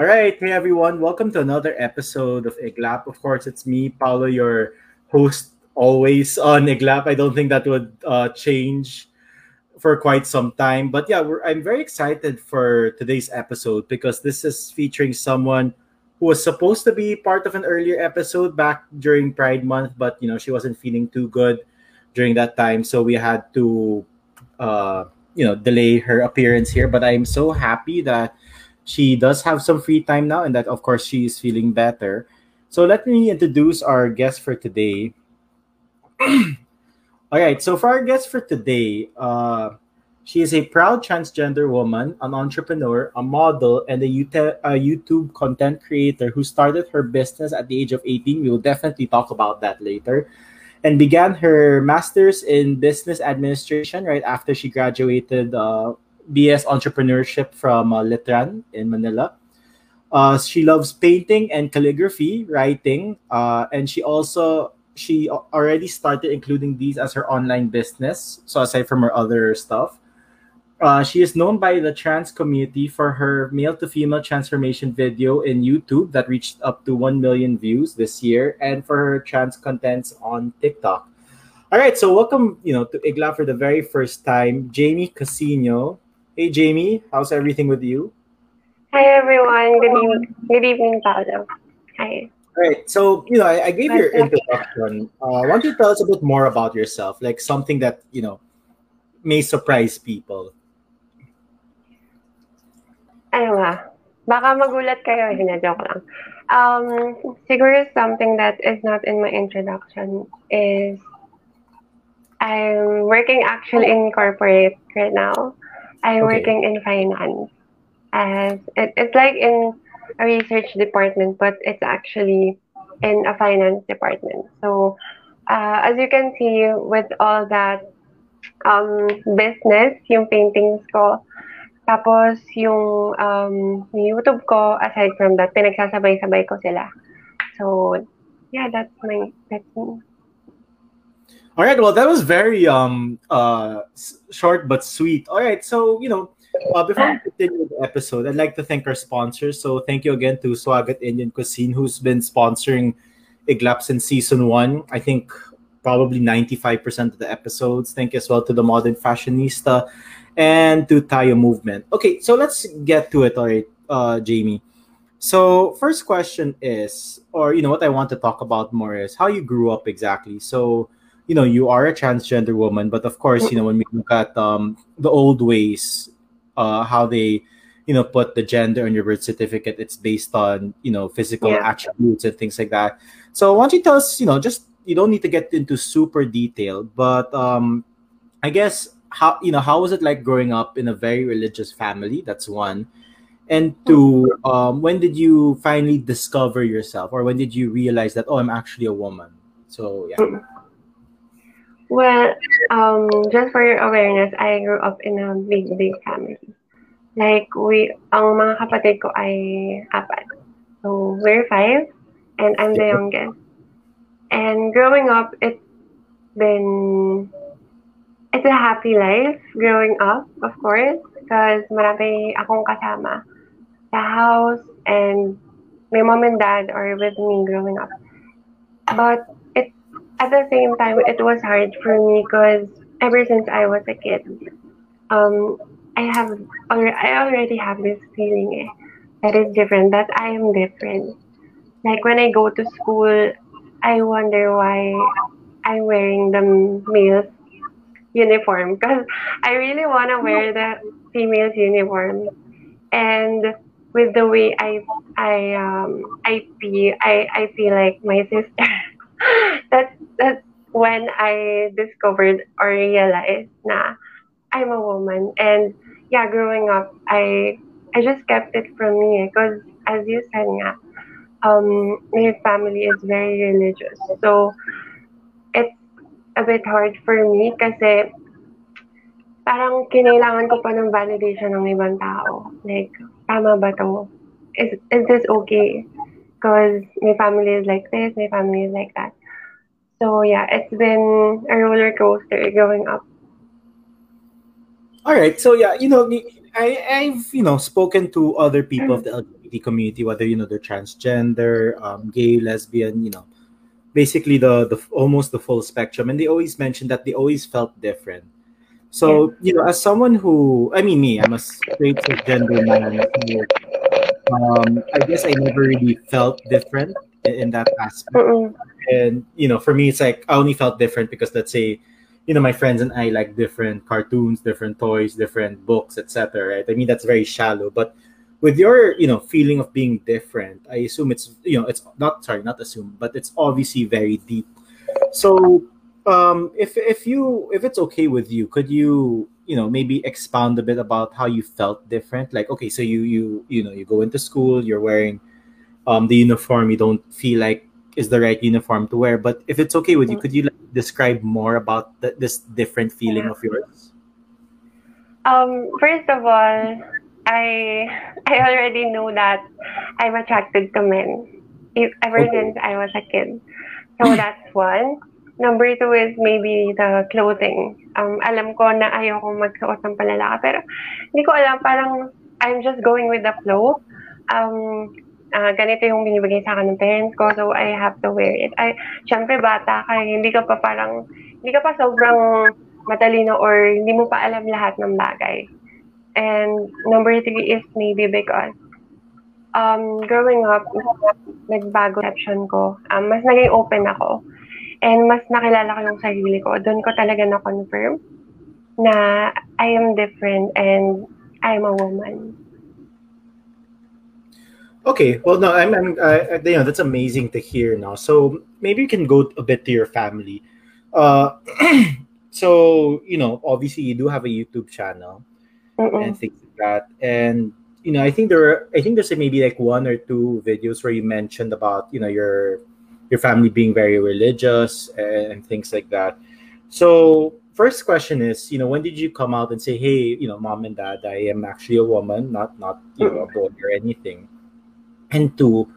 All right, hey everyone, welcome to another episode of Iglap. Of course, it's me, Paulo, your host always on Iglap. I don't think that would uh, change for quite some time. But yeah, I'm very excited for today's episode because this is featuring someone who was supposed to be part of an earlier episode back during Pride Month, but you know she wasn't feeling too good during that time, so we had to uh, you know delay her appearance here. But I'm so happy that she does have some free time now, and that of course she is feeling better. So let me introduce our guest for today. All right, so for our guest for today, uh, she is a proud transgender woman, an entrepreneur, a model, and a YouTube content creator who started her business at the age of 18. We will definitely talk about that later. And began her master's in business administration right after she graduated uh, BS entrepreneurship from uh, Letran in Manila. Uh, she loves painting and calligraphy, writing, uh, and she also she already started including these as her online business. So aside from her other stuff, uh, she is known by the trans community for her male to female transformation video in YouTube that reached up to 1 million views this year and for her trans contents on TikTok. All right, so welcome, you know, to Iglap for the very first time, Jamie Casino. Hey, Jamie, how's everything with you? Hi, everyone. Good evening, good evening Paolo. Hi. All right, so you know, I, I gave your introduction. Uh, why don't you tell us a bit more about yourself, like something that you know may surprise people? Ano nga? Baka magulat kayo. Hindi, joke lang. Um, siguro something that is not in my introduction is I'm working actually in corporate right now. I'm okay. working in finance. As it, it's like in a research department, but it's actually in a finance department. So, uh, as you can see, with all that um, business, yung paintings ko, tapos yung um, YouTube ko, aside from that, pinagsasabay-sabay ko sila. So, yeah, that's my, that's me. All right. Well, that was very um uh short but sweet. All right. So you know, uh, before we continue the episode, I'd like to thank our sponsors. So thank you again to Swagat Indian Cuisine, who's been sponsoring Iglaps in season one. I think probably 95% of the episodes. Thank you as well to the Modern Fashionista and to Tayo Movement. Okay, so let's get to it, all right, uh, Jamie. So first question is, or you know, what I want to talk about more is how you grew up exactly. So you know you are a transgender woman but of course you know when we look at um, the old ways uh, how they you know put the gender on your birth certificate it's based on you know physical yeah. attributes and things like that. So why don't you tell us you know just you don't need to get into super detail but um i guess how you know how was it like growing up in a very religious family? That's one. And two um when did you finally discover yourself or when did you realize that oh i'm actually a woman? So yeah. Mm. Well, um, just for your awareness, I grew up in a big, big family. Like, we, ang mga kapatid ko ay apat. So, we're five, and I'm the youngest. And growing up, it's been, it's a happy life growing up, of course, because marami akong kasama sa house, and my mom and dad are with me growing up. But at the same time, it was hard for me because ever since I was a kid, um, I have I already have this feeling eh, that is different, that I am different. Like when I go to school, I wonder why I'm wearing the male uniform because I really want to wear the female's uniform, and with the way I I um I feel I I feel like my sister. that's that's when I discovered or realized na I'm a woman. And yeah, growing up, I I just kept it from me because as you said nga, um, my family is very religious. So it's a bit hard for me kasi parang kinailangan ko pa ng validation ng ibang tao. Like, tama ba to? Is, is this okay? Because my family is like this, my family is like that. So yeah, it's been a roller coaster going up. All right. So yeah, you know, I, I've you know spoken to other people of the LGBT LGBT community, whether you know they're transgender, um, gay, lesbian, you know, basically the the almost the full spectrum, and they always mentioned that they always felt different. So you know, as someone who, I mean, me, I'm a straight gender man. Um, I guess I never really felt different in, that aspect. Mm-mm. And you know, for me, it's like I only felt different because let's say, you know, my friends and I like different cartoons, different toys, different books, etc. Right? I mean, that's very shallow, but with your you know feeling of being different i assume it's you know it's not sorry not assume but it's obviously very deep so um if if you if it's okay with you could you you know maybe expound a bit about how you felt different like okay so you you you know you go into school you're wearing um the uniform you don't feel like is the right uniform to wear but if it's okay with you could you like, describe more about the, this different feeling of yours Um, first of all, I I already know that I'm attracted to men ever Okay. since I was a kid. So that's one. Number two is maybe the clothing. Um, alam ko na ayoko magsuot ng palalaki, pero hindi ko alam, parang I'm just going with the flow. Um, ah, ganito yung binibigay sa akin ng parents ko, so I have to wear it. Ay, syempre bata ka, eh, hindi ka pa parang, hindi ka pa sobrang matalino or hindi mo pa alam lahat ng bagay. And number three is maybe because um, growing up, nagbago perception ko. Um, mas naging open ako. And mas nakilala ko yung sarili ko. Doon ko talaga na-confirm na I am different and I'm a woman. Okay, well, no, I'm, I'm uh, you know, that's amazing to hear now. So maybe you can go a bit to your family. Uh, so you know, obviously you do have a YouTube channel Mm-mm. and things like that, and you know, I think there, are, I think there's maybe like one or two videos where you mentioned about you know your your family being very religious and, and things like that. So first question is, you know, when did you come out and say, hey, you know, mom and dad, I am actually a woman, not not you know a boy or anything? And two,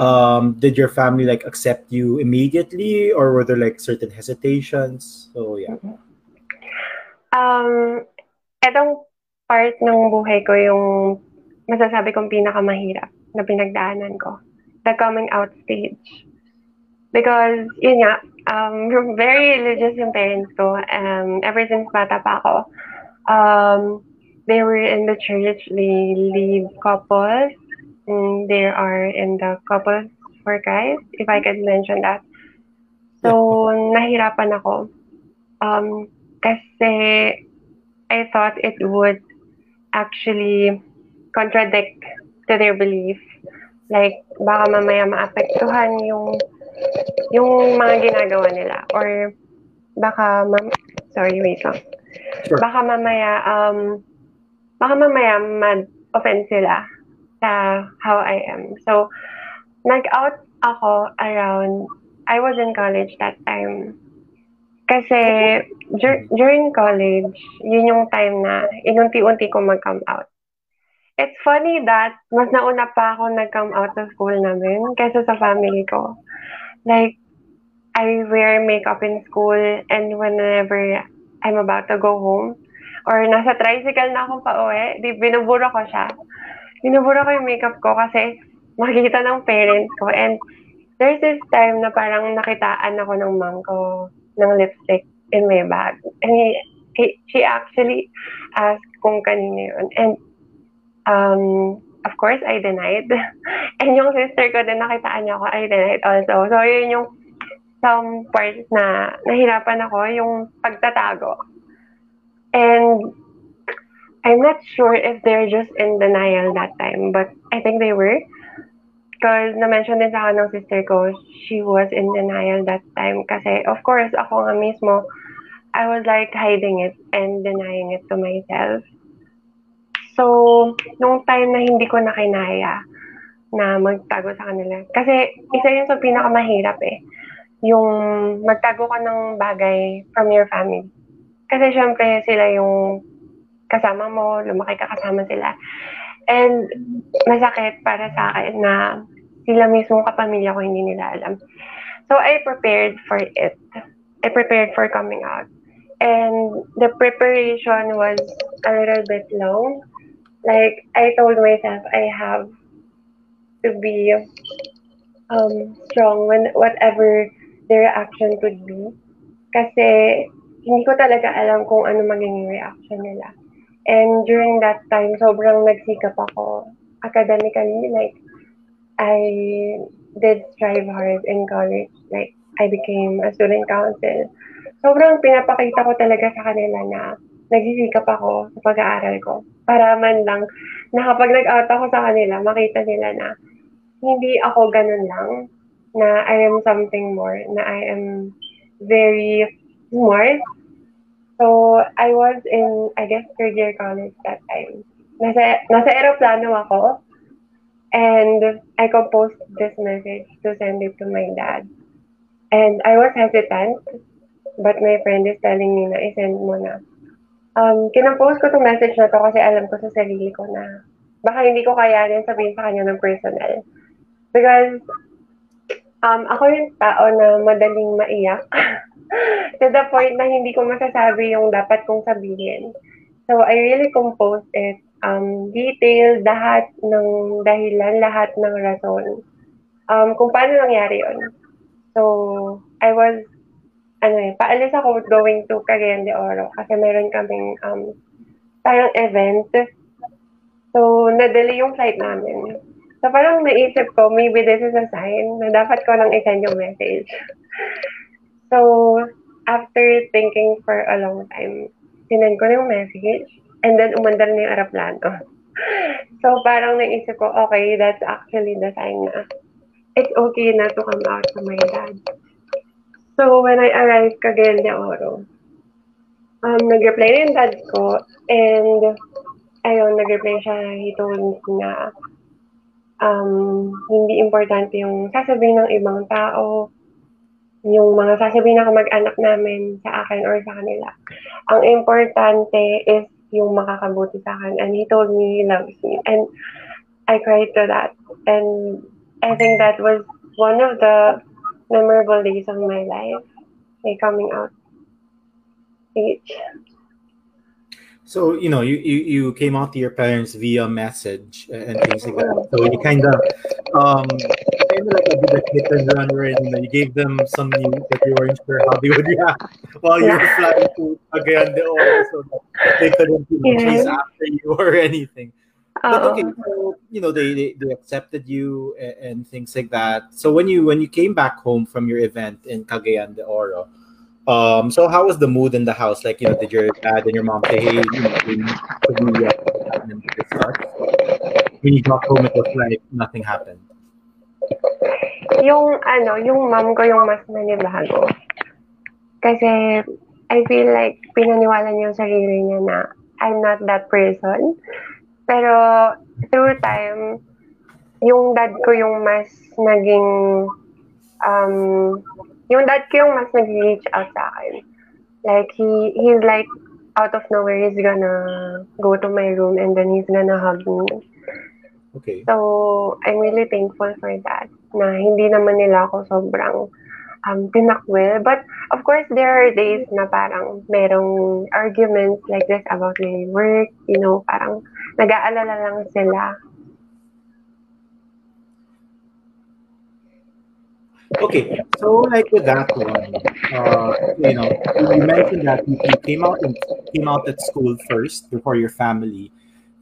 um, did your family like accept you immediately, or were there like certain hesitations? So yeah. Um, etong part ng buhay ko yung masasabi kong pinakamahirap na pinagdaanan ko. The coming out stage. Because, yun nga, um, very religious yung parents ko. Um, ever since bata pa ako. Um, they were in the church. They lead couples. Mm, they are in the couples for Christ, if I could mention that. So, nahirapan ako. Um, kasi I thought it would actually contradict to their belief. Like, baka mamaya maapektuhan yung yung mga ginagawa nila. Or baka, mam- sorry, wait lang. Sure. Baka mamaya, um, baka mamaya mad-offend sila sa how I am. So, nag-out ako around, I was in college that time. Kasi dur- during college, yun yung time na inunti-unti ko mag-come out. It's funny that mas nauna pa ako nag-come out sa school namin kaysa sa family ko. Like, I wear makeup in school and whenever I'm about to go home or nasa tricycle na ako pa uwi, di binubura ko siya. Binubura ko yung makeup ko kasi makikita ng parents ko. And there's this time na parang nakitaan ako ng mom ko ng lipstick in my bag. And he, he, she actually asked kung kanino yun. And um, of course, I denied. And yung sister ko din nakitaan niya ako, I denied also. So, yun yung some parts na nahirapan ako, yung pagtatago. And I'm not sure if they're just in denial that time, but I think they were. Because na-mention din sa akin ng sister ko, she was in denial that time. Kasi, of course, ako nga mismo, I was like hiding it and denying it to myself. So, nung time na hindi ko na kinaya na magtago sa kanila. Kasi, isa yun sa pinakamahirap eh. Yung magtago ka ng bagay from your family. Kasi syempre sila yung kasama mo, lumaki ka kasama sila. And masakit para sa akin na sila mismo kapamilya ko hindi nila alam. So I prepared for it. I prepared for coming out. And the preparation was a little bit long. Like I told myself I have to be um, strong when whatever their reaction could be. Kasi hindi ko talaga alam kung ano magiging reaction nila. And during that time, sobrang nagsikap ako academically. Like, I did strive hard in college. Like, I became a student council. Sobrang pinapakita ko talaga sa kanila na nagsisikap ako sa pag-aaral ko. Para man lang, na kapag nag-out ako sa kanila, makita nila na hindi ako ganun lang, na I am something more, na I am very smart. So, I was in, I guess, third year college that time. Nasa, nasa aeroplano ako, and I composed this message to send it to my dad. And I was hesitant, but my friend is telling me na isend mo na. Um, kinapost ko itong message na to kasi alam ko sa sarili ko na baka hindi ko kayanin sabihin sa kanya ng personal. Because um, ako yung tao na madaling maiyak to the point na hindi ko masasabi yung dapat kong sabihin. So, I really composed it. Um, detailed lahat ng dahilan, lahat ng rason. Um, kung paano nangyari yun. So, I was, ano eh, paalis ako going to Cagayan de Oro kasi meron kaming um, parang event. So, nadali yung flight namin. So, parang naisip ko, maybe this is a sign na dapat ko lang isend yung message. So, after thinking for a long time, sinend ko na yung message and then umandar na yung aeroplano. So, parang naisip ko, okay, that's actually the sign na it's okay na to come out to my dad. So, when I arrived Cagayan de Oro, um, nag-reply na yung dad ko and ayun, nag-reply siya, he told me na um, hindi importante yung sasabihin ng ibang tao, yung mga sasabihin ng mag-anak namin sa akin or sa kanila. Ang importante is yung makakabuti sa akin. And he told me he loves me. And I cried to that. And I think that was one of the memorable days of my life, like coming out age. So you know, you, you you came out to your parents via message and things like that. So you kind of um kind of like a bit of hit and run where you, know, you gave them some news that you weren't sure how they would react while you were flying to Cagayan de Oro, so that they couldn't you know, chase after you or anything. But okay, so you know they, they, they accepted you and, and, things like that. So when you when you came back home from your event in Cagayan de Oro, um, so how was the mood in the house? Like, you know, did your dad and your mom say, "Hey, you know, we When you got home, it was like nothing happened. Yung ano, yung mom ko yung mas nanibago. Kasi I feel like pinaniwala niya yung sarili niya na I'm not that person. Pero through time, yung dad ko yung mas naging um, yung dad ko yung mas nag-reach out sa akin. Like, he, he's like, out of nowhere, he's gonna go to my room and then he's gonna hug me. Okay. So, I'm really thankful for that. Na hindi naman nila ako sobrang um, pinakwil. But, of course, there are days na parang merong arguments like this about my work. You know, parang nag-aalala lang sila Okay, so like with that one, uh, you know, you mentioned that you, came out and came out at school first before your family,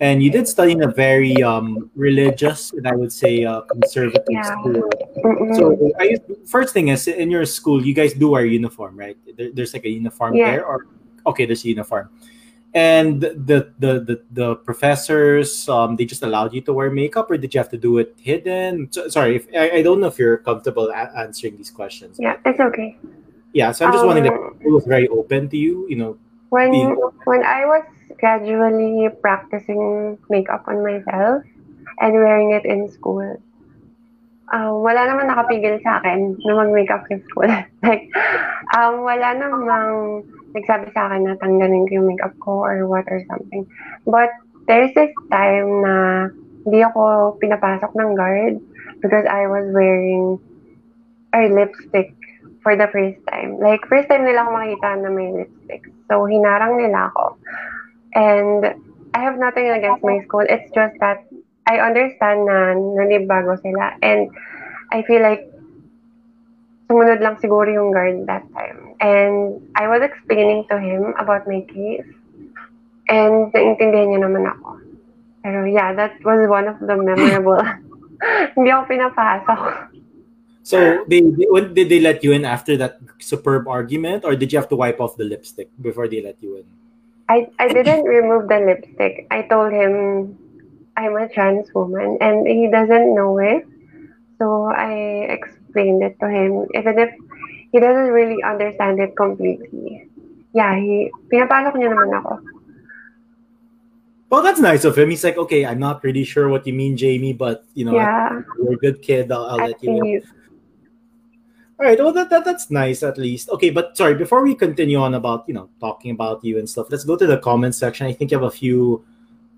and you did study in a very um, religious and I would say uh, conservative yeah. school. Mm-hmm. So, I, first thing is in your school, you guys do wear uniform, right? There, there's like a uniform yeah. there, or okay, there's a uniform and the the the, the professors um, they just allowed you to wear makeup or did you have to do it hidden so, sorry if, I, I don't know if you're comfortable a- answering these questions yeah it's okay yeah so i'm just um, wondering if it was very open to you you know when when i was gradually practicing makeup on myself and wearing it in school um, wala naman nakapigil sa akin na mag-makeup in school. like, um, wala namang nagsabi sa akin na tanggalin ko yung makeup ko or what or something. But there's this time na hindi ako pinapasok ng guard because I was wearing a lipstick for the first time. Like, first time nila ako makita na may lipstick. So, hinarang nila ako. And I have nothing against my school. It's just that I understand na nanibago sila. And I feel like sumunod lang siguro yung guard that time. And I was explaining to him about my case. And naintindihan niya naman ako. Pero yeah, that was one of the memorable. Hindi ako pinapasok. So, they, they, did they let you in after that superb argument, or did you have to wipe off the lipstick before they let you in? I, I didn't remove the lipstick. I told him I'm a trans woman and he doesn't know it. So I explained it to him, even if he doesn't really understand it completely. Yeah, he, pinapasok niya naman ako. Well, that's nice of him. He's like, okay, I'm not really sure what you mean, Jamie, but you know, Yeah. you're a good kid. I'll, I'll let you in. All right. Well, that, that that's nice at least. Okay, but sorry. Before we continue on about you know talking about you and stuff, let's go to the comment section. I think you have a few.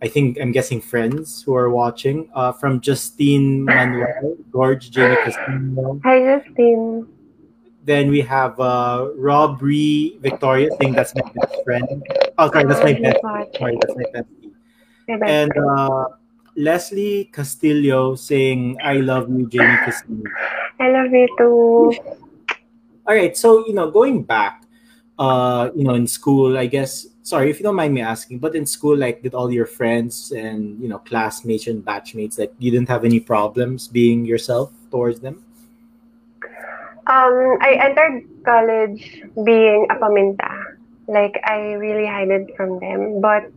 I think I'm guessing friends who are watching. Uh, from Justine Manuel, Gorge, Jamie Castillo. Hi, Justin. Then we have uh, Rob Robry Victoria saying that's my best friend. Oh, sorry, that's my best. Sorry, that's my bestie. Best And uh, Leslie Castillo saying I love you, Jamie Castillo. I love you too. All right, so you know, going back, uh, you know, in school, I guess. Sorry if you don't mind me asking, but in school, like, did all your friends and you know, classmates and batchmates, like, you didn't have any problems being yourself towards them? Um, I entered college being a paminta. Like, I really hid it from them. But,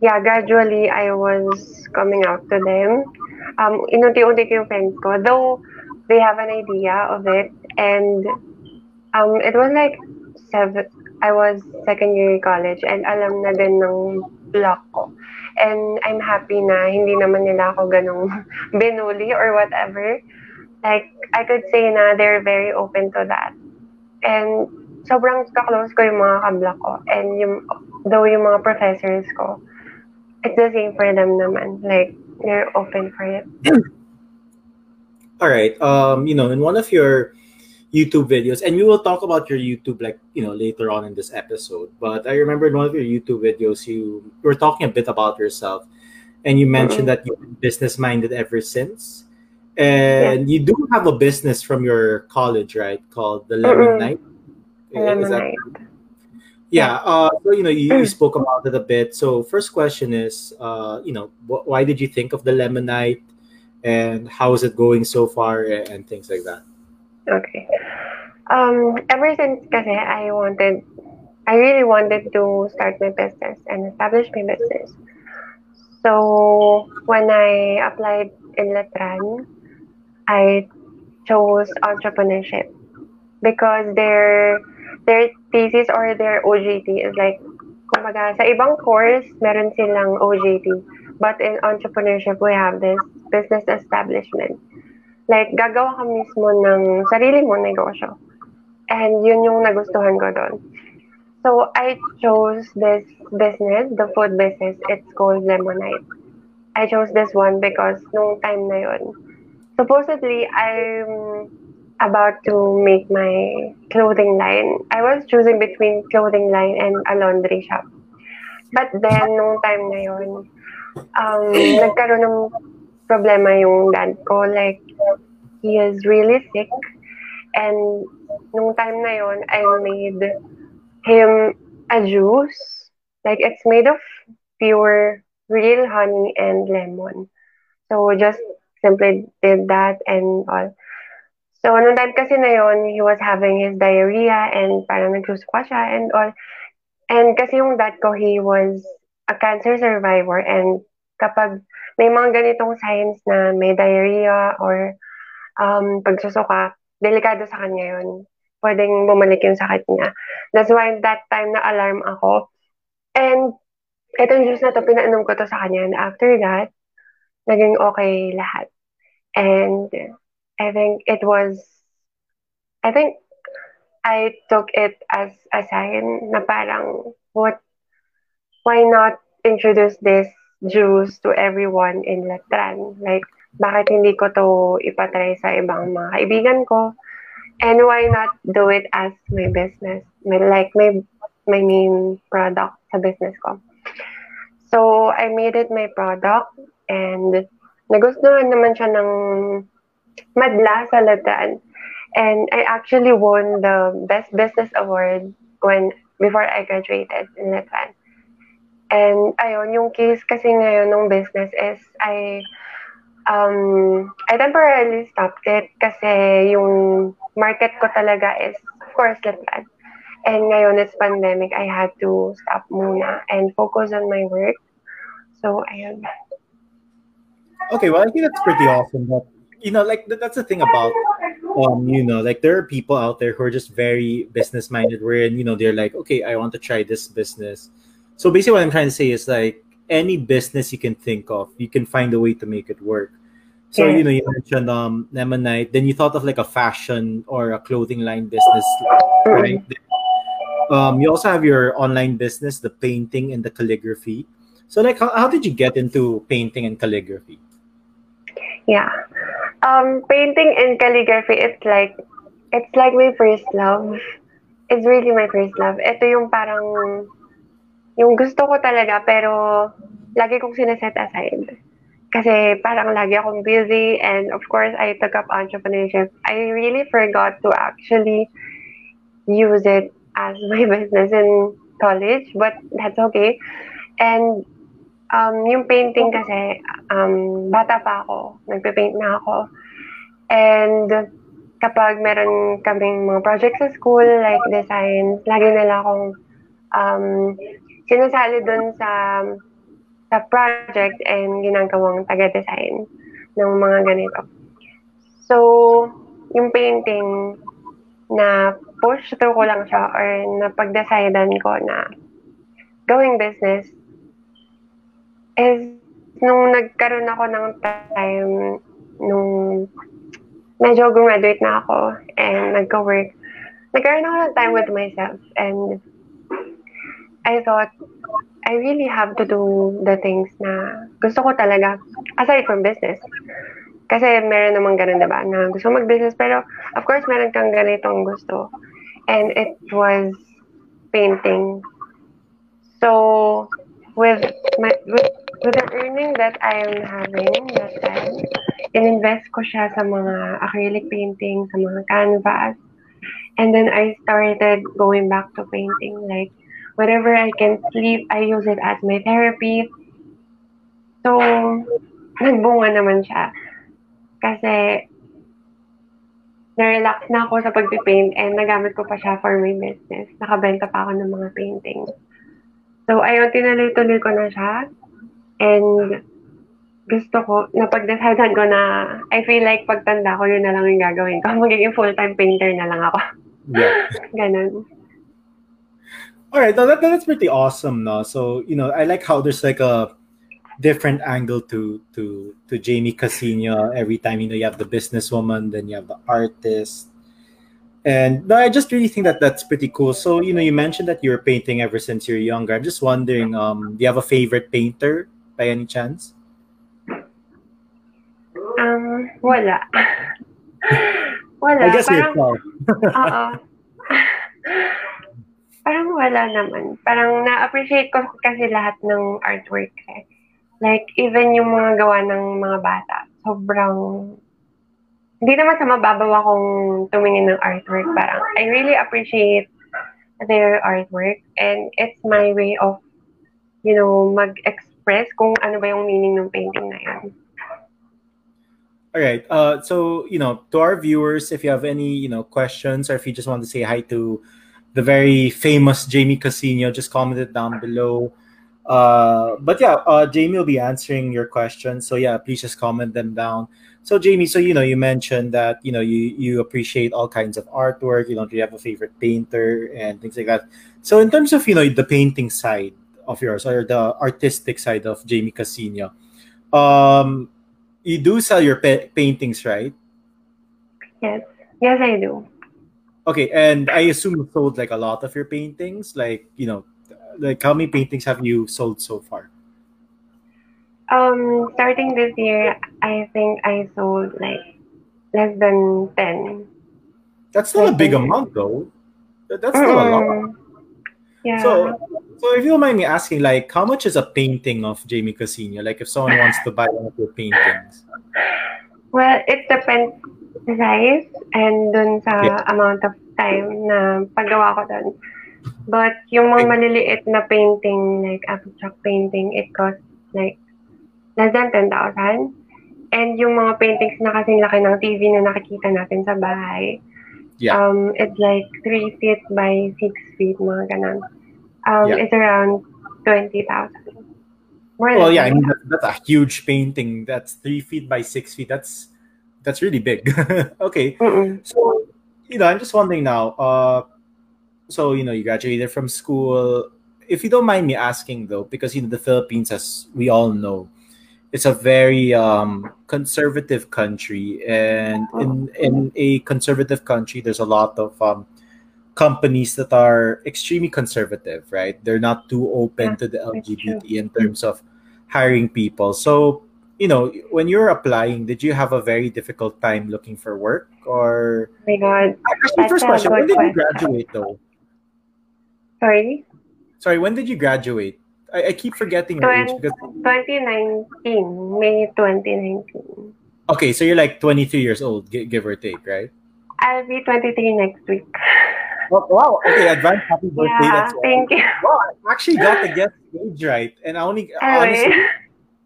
yeah, gradually, I was coming out to them. Um, inunti-unti ko yung friends ko. Though, they have an idea of it. And, um, it was like, seven, I was second year college and alam na din ng block ko. And I'm happy na hindi naman nila ako ganong binuli or whatever. Like, I could say na they're very open to that. And sobrang ka-close ko yung mga kablock ko. And yung, though yung mga professors ko, it's the same for them naman. Like, they're open for it. All right. Um, you know, in one of your YouTube videos, and we will talk about your YouTube like you know later on in this episode. But I remember in one of your YouTube videos, you were talking a bit about yourself, and you mentioned that you've been business minded ever since. And you do have a business from your college, right? Called the Lemon Mm-mm. Night. Lemon Night. Yeah. Uh, so you know, you, you spoke about it a bit. So first question is, uh, you know, wh- why did you think of the Lemonite, and how is it going so far, and, things like that. Okay. Um, ever since kasi I wanted, I really wanted to start my business and establish my business. So when I applied in Letran, I chose entrepreneurship because their their thesis or their OJT is like, kumbaga, sa ibang course, meron silang OJT. But in entrepreneurship, we have this business establishment. Like, gagawa ka mismo ng sarili mo negosyo. And yun yung nagustuhan ko doon. So, I chose this business, the food business. It's called Lemonite. I chose this one because nung time na yun, supposedly, I'm about to make my clothing line. I was choosing between clothing line and a laundry shop. But then, nung time na yun, um, nagkaroon ng problema yung dad ko. Like, he is really sick. And nung time na yun, I made him a juice. Like, it's made of pure real honey and lemon. So, just simply did that and all. So, nung time kasi na yun, he was having his diarrhea and parang nagsusukwa siya and all. And kasi yung dad ko, he was a cancer survivor and kapag may mga ganitong signs na may diarrhea or um, pagsusuka, delikado sa kanya yun. Pwedeng bumalik yung sakit niya. That's why that time na alarm ako. And itong juice na to, pinainom ko to sa kanya. And after that, naging okay lahat. And I think it was, I think I took it as a sign na parang, what, why not introduce this juice to everyone in Letran? Like, bakit hindi ko to ipatry sa ibang mga kaibigan ko? And why not do it as my business? My, like, my, my main product sa business ko. So, I made it my product and nagustuhan naman siya ng madla sa Letran. And I actually won the Best Business Award when before I graduated in Letran. And ayun, yung case kasi ngayon ng business is I um, I temporarily stopped it kasi yung market ko talaga is, of course, Letran. And ngayon, it's pandemic, I had to stop muna and focus on my work. So, ayun. Okay, well, I think that's pretty awesome. But you know, like that's the thing about um, you know, like there are people out there who are just very business minded. Wherein you know they're like, okay, I want to try this business. So basically, what I'm trying to say is like any business you can think of, you can find a way to make it work. So Yeah. you know, you mentioned um Lemonite, then you thought of like a fashion or a clothing line business, right? Um, you also have your online business, the painting and the calligraphy. So like, how, how did you get into painting and calligraphy? Yeah. Um, painting and calligraphy, it's like, it's like my first love. It's really my first love. Ito yung parang, yung gusto ko talaga, pero lagi kong sineset aside. Kasi parang lagi akong busy and of course, I took up entrepreneurship. I really forgot to actually use it as my business in college, but that's okay. And um, yung painting kasi, um, bata pa ako, nagpe-paint na ako. And kapag meron kaming mga projects sa school, like designs, lagi nila akong um, sinasali dun sa sa project and ginagawang taga-design ng mga ganito. So, yung painting na push through ko lang siya or napag-decidean ko na going business is nung nagkaroon ako ng time nung medyo graduate na ako and nagka-work, nagkaroon ako ng time with myself and I thought I really have to do the things na gusto ko talaga aside from business. Kasi meron namang ganun, diba, na gusto mag-business, pero of course, meron kang ganitong gusto. And it was painting. So, with my with, with the earning that I am having that time, in-invest ko siya sa mga acrylic painting, sa mga canvas. And then I started going back to painting. Like, whenever I can sleep, I use it as my therapy. So, nagbunga naman siya. Kasi, na-relax na ako sa pagpipaint and nagamit ko pa siya for my business. Nakabenta pa ako ng mga paintings. So, ayun, tinuloy-tuloy ko na siya. And, gusto ko, napag-decidean ko na, I feel like pagtanda ko, yun na lang yung gagawin ko. Magiging full-time painter na lang ako. Yeah. Ganon. All right, that, that's pretty awesome. No, so you know, I like how there's like a different angle to to to Jamie Casino every time. You know, you have the businesswoman, then you have the artist, and no, I just really think that that's pretty cool. So you know, you mentioned that you were painting ever since you're younger. I'm just wondering, um, do you have a favorite painter by any chance? Um, wala. wala. I guess parang, oo. parang wala naman. Parang na-appreciate ko kasi lahat ng artwork eh. Like, even yung mga gawa ng mga bata, sobrang, hindi naman sa mababaw akong tumingin ng artwork. Parang, I really appreciate their artwork and it's my way of, you know, mag-express kung ano ba yung meaning ng painting na yun. All right. Uh, so you know, to our viewers, if you have any you know questions or if you just want to say hi to the very famous Jamie Casino, just comment it down below. Uh, but yeah, uh, Jamie will be answering your questions. So yeah, please just comment them down. So Jamie, so you know, you mentioned that you know you you appreciate all kinds of artwork. You don't really have a favorite painter and things like that. So in terms of you know the painting side of yours or the artistic side of Jamie Casino, um, you do sell your pa- paintings, right? Yes. Yes, I do. Okay, and I assume you sold like a lot of your paintings. Like you know, like how many paintings have you sold so far? Um, starting this year, I think I sold like less than 10. That's not a big amount, though. That- That's still a lot. Yeah. So, So if you don't mind me asking, like, how much is a painting of Jamie Casino? Like, if someone wants to buy one of your paintings. Well, it depends size and dun sa Yeah. amount of time na paggawa ko dun. But yung mga maliliit na painting, like abstract painting, it costs like less than 10,000. And yung mga paintings na kasing laki ng TV na nakikita natin sa bahay, Yeah. um, it's like 3 feet by 6 feet, mga ganun. Um, Yeah. It's around 20,000. More Well, yeah, I mean 20,000. that, that's a huge painting. That's three feet by six feet. That's that's really big. okay, Mm-mm. so you know, I'm just wondering now. Uh, so you know, you graduated from school. If you don't mind me asking, though, because you know the Philippines, as we all know, it's a very um, conservative country, and in in a conservative country, there's a lot of um, companies that are extremely conservative, right? They're not too open Yeah, to the LGBT in terms of hiring people. So, you know, when you're applying, did you have a very difficult time looking for work? Or Oh my God. actually, first question: When did you graduate, though? Sorry? Sorry, when did you graduate? I, I keep forgetting your age because 2019. May 2019. okay, so you're like 23 years old, give or take, right? I'll be 23 next week. Oh, wow. Okay, advance happy birthday. Yeah, That's thank you. wow. I actually got the guess age right, and I only honestly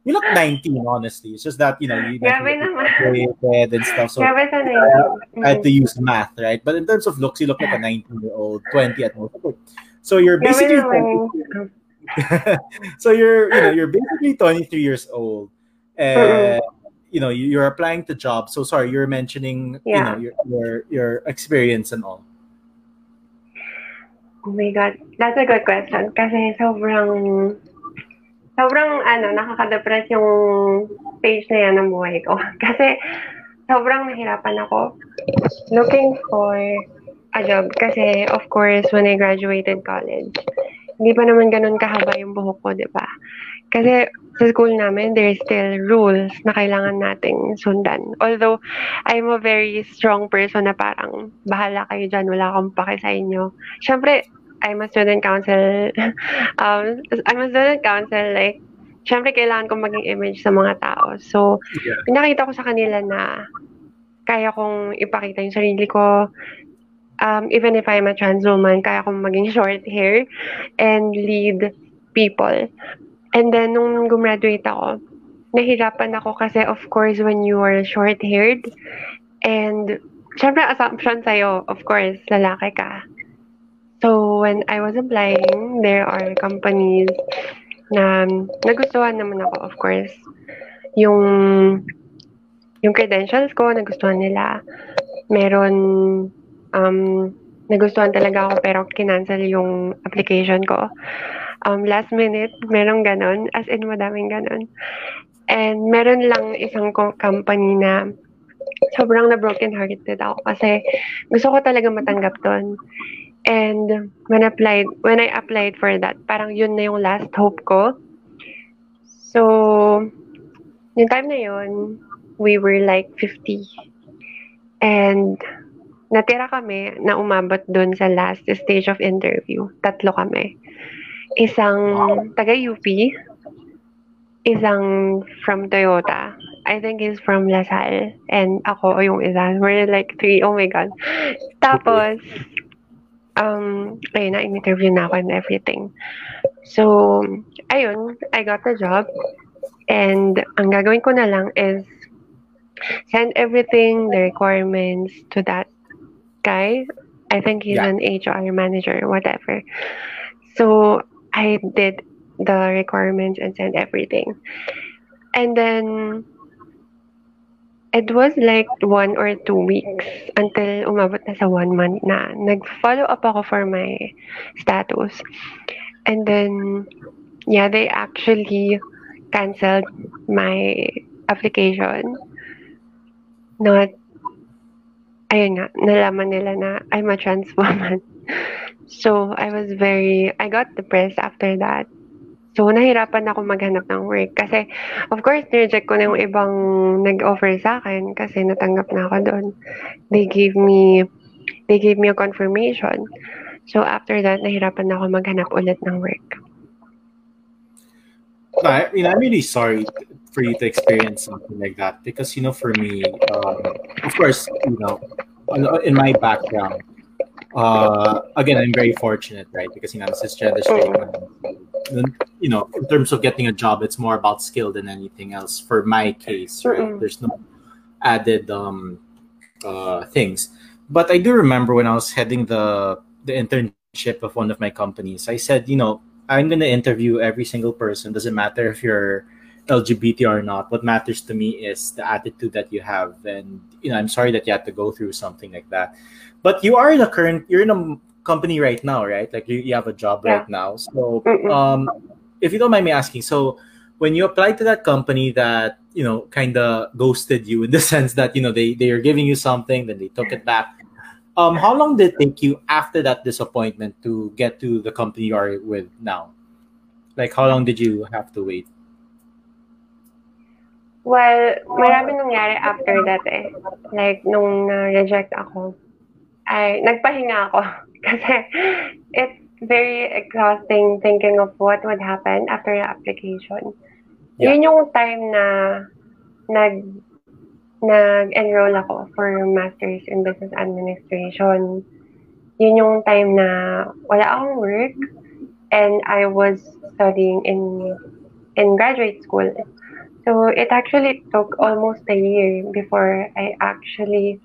You look 19, honestly. It's just that, you know, you grabe mentioned naman. graduated and stuff. So sa I had to use math, right? But in terms of looks, you look like a 19 year old, 20 at most. Okay. So you're basically so you're you know you're basically 23 years old, and you know you- you're applying to jobs. So sorry, you're mentioning you know your your your experience and all. Oh my God. That's a good question. Kasi sobrang, sobrang ano, nakaka-depress yung stage na yan ng buhay ko. Kasi sobrang nahirapan ako looking for a job. Kasi of course, when I graduated college, hindi pa naman ganun kahaba yung buhok ko, di ba? Kasi sa school namin, there's still rules na kailangan nating sundan. Although, I'm a very strong person na parang, bahala kayo dyan, wala akong pake sa inyo. Siyempre, I'm a student council. um, I'm a student council, like, siyempre, kailangan kong maging image sa mga tao. So, Yeah. pinakita ko sa kanila na kaya kong ipakita yung sarili ko. Um, even if I'm a trans woman, kaya kong maging short hair and lead people. And then, nung gumraduate ako, nahirapan ako kasi of course when you are short-haired and syempre assumption sa'yo, of course, lalaki ka. So, when I was applying, there are companies na nagustuhan naman ako, of course. Yung yung credentials ko, nagustuhan nila. Meron um, nagustuhan talaga ako pero kinancel yung application ko. Um, last minute, meron ganon. As in, madaming ganon. And meron lang isang co- company na sobrang na broken hearted ako kasi gusto ko talaga matanggap doon. And when applied, when I applied for that, parang yun na yung last hope ko. So, yung time na yun, we were like 50. And natira kami na umabot doon sa last stage of interview. Tatlo kami. Isang taga-UP, isang from Toyota. I think he's from La Salle. And ako yung isa. We're like three. Oh my God. Tapos, um, ayun na, in-interview na ako and everything. So, ayun, I got the job. And ang gagawin ko na lang is send everything, the requirements to that guy. I think he's Yeah. an HR manager, whatever. So I did the requirements and sent everything. And then it was like one or two weeks until umabot na sa one month na. Nag-follow up ako for my status. And then, yeah, they actually canceled my application. Not, ayun nga, nalaman nila na I'm a trans woman. So, I was very, I got depressed after that. So, nahirapan ako maghanap ng work. Kasi, of course, nireject ko na yung ibang nag-offer sa akin kasi natanggap na ako doon. They gave me, they gave me a confirmation. So after that, nahirapan na ako maghanap ulit ng work. I mean, I'm really sorry for you to experience something like that because, you know, for me, um, of course, you know, in my background, uh, again, I'm very fortunate, right? Because, you know, I'm cisgender straight man. You know, in terms of getting a job, it's more about skill than anything else. For my case, right? There's no added um, uh, things. But I do remember when I was heading the the internship of one of my companies, I said, you know, I'm going to interview every single person. Doesn't matter if you're LGBT or not. What matters to me is the attitude that you have. And you know, I'm sorry that you had to go through something like that. But you are in a current. You're in a company right now, right? Like you, you have a job Yeah. right now. So, Mm-mm. um, if you don't mind me asking, so when you applied to that company that you know kind of ghosted you in the sense that you know they they are giving you something, then they took it back. Um, how long did it take you after that disappointment to get to the company you are with now? Like, how long did you have to wait? Well, marami nangyari after that eh. Like, nung na-reject ako, ay, nagpahinga ako. Kasi, it's very exhausting thinking of what would happen after the application. Yeah. Yun yung time na nag nag-enroll ako for Masters in Business Administration. Yun yung time na wala akong work and I was studying in in graduate school. So it actually took almost a year before I actually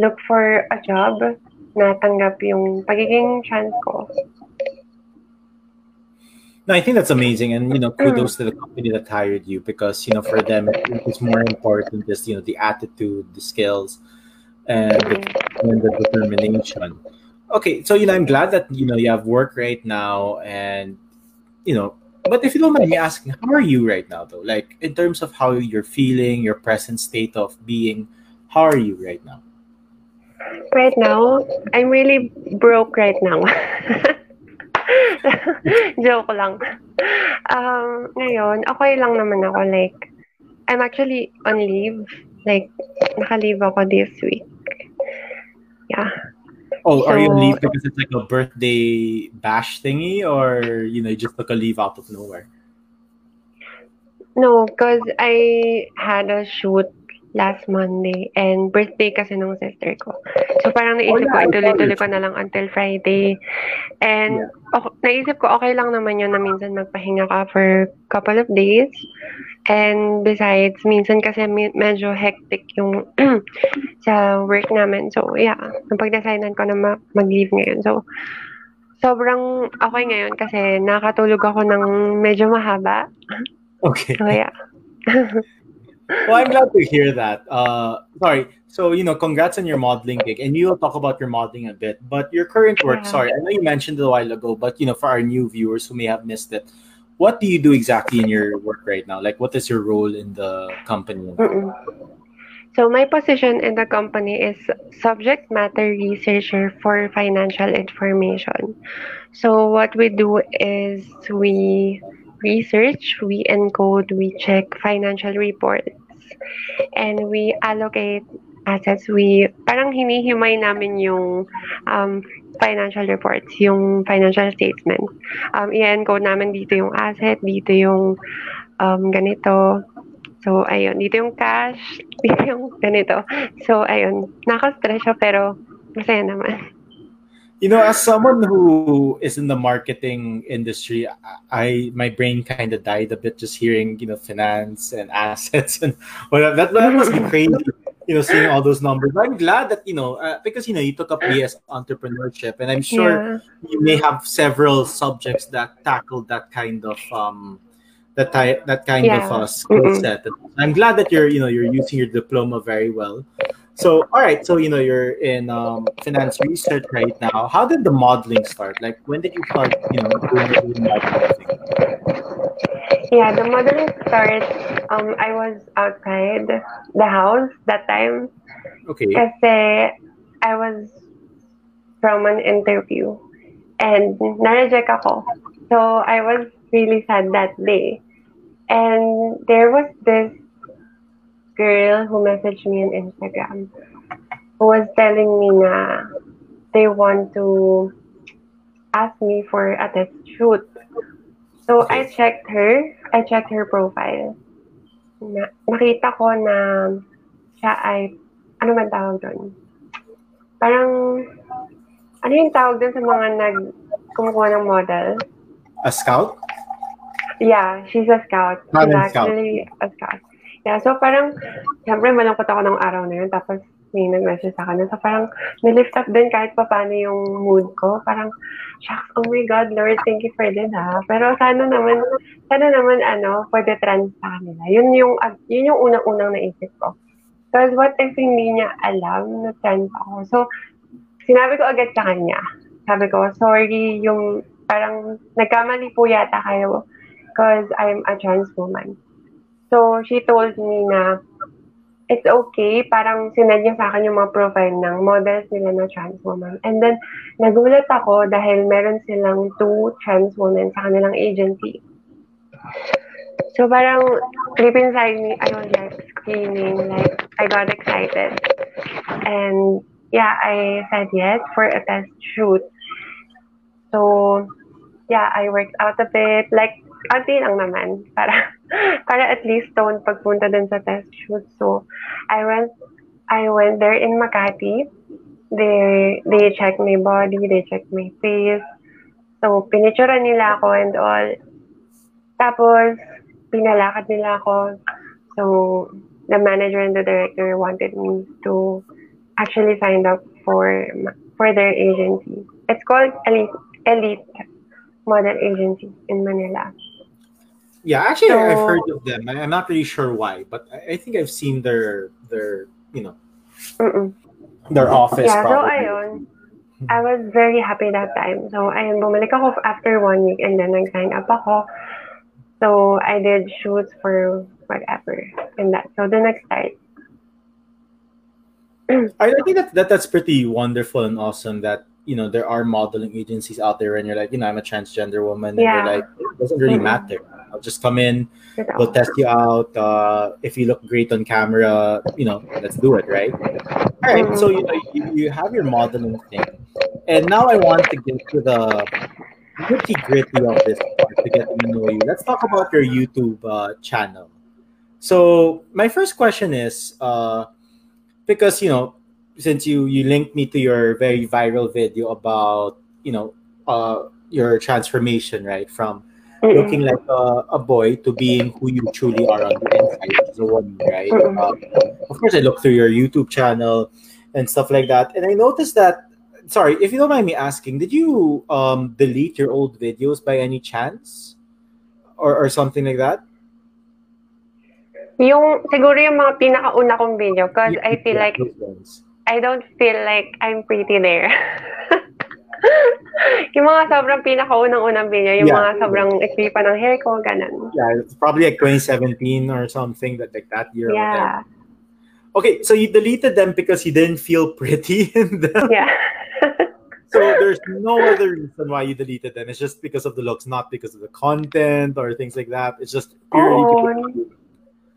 look for a job na tanggap yung pagiging trans ko. No, I think that's amazing, and you know, mm. kudos to the company that hired you because you know, for them, it's more important is you know the attitude, the skills, and the, and the determination. Okay, so you know, I'm glad that you know you have work right now, and you know, but if you don't mind me asking, how are you right now, though? Like in terms of how you're feeling, your present state of being, how are you right now? Right now, I'm really broke right now. Joke lang. Um, ngayon, okay lang naman ako. Like, I'm actually on leave. Like, naka-leave ako this week. Yeah. Oh, are you on leave because it's like a birthday bash thingy, or you know, you just took a leave out of nowhere? No, because I had a shoot last Monday and birthday kasi nung sister ko. So parang naisip ko, ituloy-tuloy your ko na lang until Friday. And ok- naisip ko, okay lang naman yun na minsan magpahinga ka for couple of days. And besides, minsan kasi me- medyo hectic yung sa work namin. So yeah, napag-designan ko na ma- mag-leave ngayon. So sobrang okay ngayon kasi nakatulog ako ng medyo mahaba. Okay. So yeah. Well, I'm glad to hear that. Uh, sorry. So, you know, congrats on your modeling gig, and we will talk about your modeling a bit. But your current work, Yeah. sorry, I know you mentioned it a while ago, but you know, for our new viewers who may have missed it, what do you do exactly in your work right now? Like, what is your role in the company? Mm-mm. So my position in the company is subject matter researcher for financial information. So what we do is we research, we encode, we check financial reports, and we allocate assets. We parang hinihimay namin yung um, financial reports, yung financial statements. Um, i-encode namin dito yung asset, dito yung um, ganito, So, ayun. Dito yung cash. Dito yung ganito. So, ayun. Naka-stress siya pero masaya naman. You know, as someone who is in the marketing industry, I my brain kind of died a bit just hearing you know finance and assets and well, that that must be crazy. You know, seeing all those numbers. But I'm glad that you know uh, because you know you took up BS entrepreneurship, and I'm sure Yeah. you may have several subjects that tackle that kind of um that ty- that kind of Yeah. uh, skill set. I'm glad that you're you know you're using your diploma very well. So all right, so you know you're in um, finance research right now. How did the modeling start? Like when did you start you know doing the modeling? Yeah, the modeling started. um, I was outside the house that time Okay. kasi I was from an interview and na-reject ako. So, I was really sad that day. And there was this girl who messaged me on Instagram who was telling me na they want to ask me for a test shoot. So I checked her. I checked her profile. Na, nakita ko na siya ay, ano man tawag doon? Parang, ano yung tawag doon sa mga nag kumukuha ng model? A scout? Yeah, she's a scout. She's Talent scout. actually a scout. Yeah, so parang, siyempre malungkot ako ng araw na yun. Tapos may nag-message sa akin. So parang, nilift up din kahit pa paano yung mood ko. Parang, shucks, oh my God, Lord, thank you for this ha. Pero sana naman, sana naman ano, pwede trans sa kanila. Yun yung, ah, yun yung unang-unang naisip ko. Because what if hindi niya alam na trans ako? So, sinabi ko agad sa kanya. Sabi ko, sorry, yung parang nagkamali po yata kayo because I'm a trans woman. So, she told me na it's okay. Parang sinad niya sa akin yung mga profile ng models nila na trans woman. And then, nagulat ako dahil meron silang two trans women sa kanilang agency. So, parang deep inside me, I was like screaming, like I got excited. And yeah, I said yes for a test shoot. So, yeah, I worked out a bit. Like, konti lang naman. Para, para at least don't pagpunta dun sa test shoot. So, I went, I went there in Makati. They, they checked my body, they checked my face. So, pinicturean nila ako and all. Tapos, pinalakad nila ako. So, the manager and the director wanted me to actually sign up for for their agency. It's called Elite, Elite Model Agency in Manila. Yeah, actually, So- I've heard of them. I- I'm not really sure why, but I I think I've seen their their you know Mm-mm. their office. Yeah, so probably. ayun. I was very happy that time. So, ayun, bumalik ako after one week and then nag-sign up ako. So, I did shoots for whatever and that. So, the next time. I I think that, that that's pretty wonderful and awesome that you know there are modeling agencies out there, and you're like, you know, I'm a transgender woman, and Yeah. you're like, it doesn't really Mhm. matter. I'll just come in, we'll test you out. Uh, if you look great on camera, you know, let's do it, right? All right. So you know, you, you have your modeling thing, and now I want to get to the nitty gritty of this part to get to know you. Let's talk about your YouTube uh, channel. So my first question is, uh, because you know, since you you linked me to your very viral video about you know uh, your transformation, right, from Mm-mm. looking like a, a boy to being who you truly are on the inside as a woman, right? Um, of course, I look through your YouTube channel and stuff like that, and I noticed that. Sorry, if you don't mind me asking, did you um, delete your old videos by any chance, or or something like that? Yung, siguro yung mga pinakauna kong video because Yeah, I feel like. I don't feel like I'm pretty there. yung mga sobrang pinakaunang-unang video, yung Yeah. mga sobrang ikli pa ng hair ko, ganun. Yeah, it's probably like 2017 or something that like that year. Yeah. Okay, so you deleted them because you didn't feel pretty in them. Yeah. So there's no other reason why you deleted them. It's just because of the looks, not because of the content or things like that. It's just purely Oo. because of you.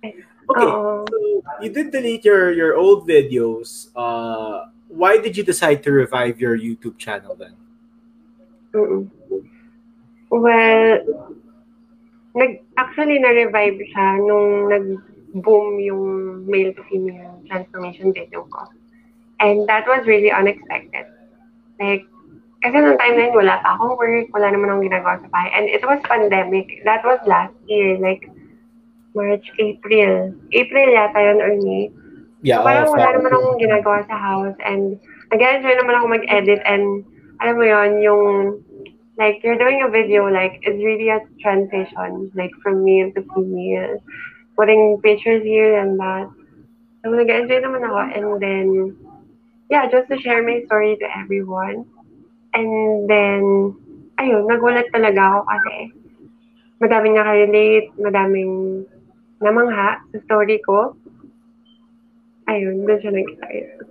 Okay, so you did delete your your old videos. Uh, why did you decide to revive your YouTube channel then? Mm-mm. Well, nag actually na-revive siya nung nag-boom yung male to female transformation video ko. And that was really unexpected. Like, kasi nung time na yun, wala pa akong work, wala naman akong ginagawa sa bahay. And it was pandemic. That was last year, like, March, April. April yata yun or May. Yeah, So, parang all wala five. naman akong ginagawa sa house and nag-enjoy naman ako mag-edit and alam mo yon yung like you're doing a video like it's really a transition like from male to female putting pictures here and that so nag-enjoy naman ako and then yeah just to share my story to everyone and then ayun nagulat talaga ako kasi madaming nakarelate madaming namangha sa story ko ayun siya nag-start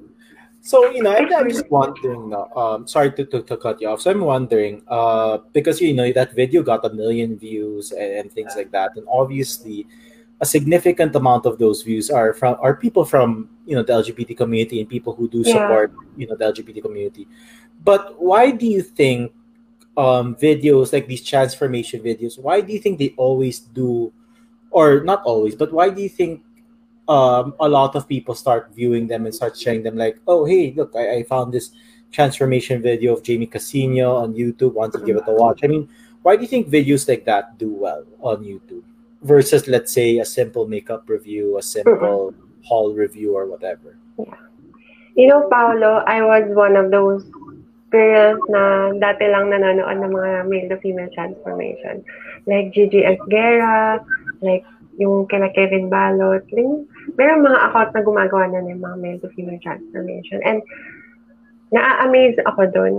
So you know, I'm, I'm just wondering. now, Um, sorry to, to, to cut you off. So I'm wondering, uh, because you know that video got a million views and, and things like that, and obviously, a significant amount of those views are from are people from you know the LGBT community and people who do Yeah. support you know the LGBT community. But why do you think um, videos like these transformation videos, why do you think they always do, or not always, but why do you think um, a lot of people start viewing them and start sharing them? Like, oh, hey, look, I, I found this transformation video of Jamie Casino on YouTube. Want to give it a watch? I mean, why do you think videos like that do well on YouTube versus, let's say, a simple makeup review, a simple haul review, or whatever? Yeah. You know, Paolo, I was one of those girls na dati lang nanonood ng mga male to female transformation. Like Gigi Esguerra, like yung kina Kevin Balot. Yung, meron mga account na gumagawa na ng mga male female transformation. And na-amaze ako dun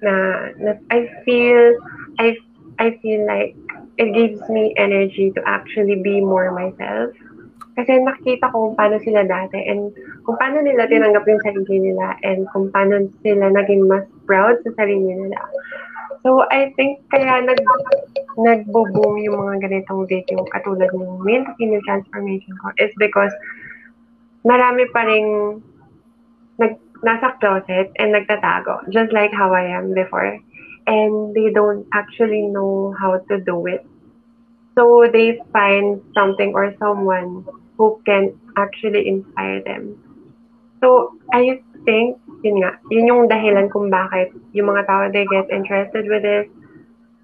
na, na I feel I I feel like it gives me energy to actually be more myself kasi nakita ko kung paano sila dati and kung paano nila tinanggap yung sarili nila and kung paano sila naging mas proud sa sarili nila. So, I think kaya nag, nagbo-boom yung mga ganitong video katulad ng male female transformation ko is because marami pa rin nag, nasa closet and nagtatago, just like how I am before. And they don't actually know how to do it. So they find something or someone who can actually inspire them. So, I think, yun nga, yun yung dahilan kung bakit yung mga tao, they get interested with this.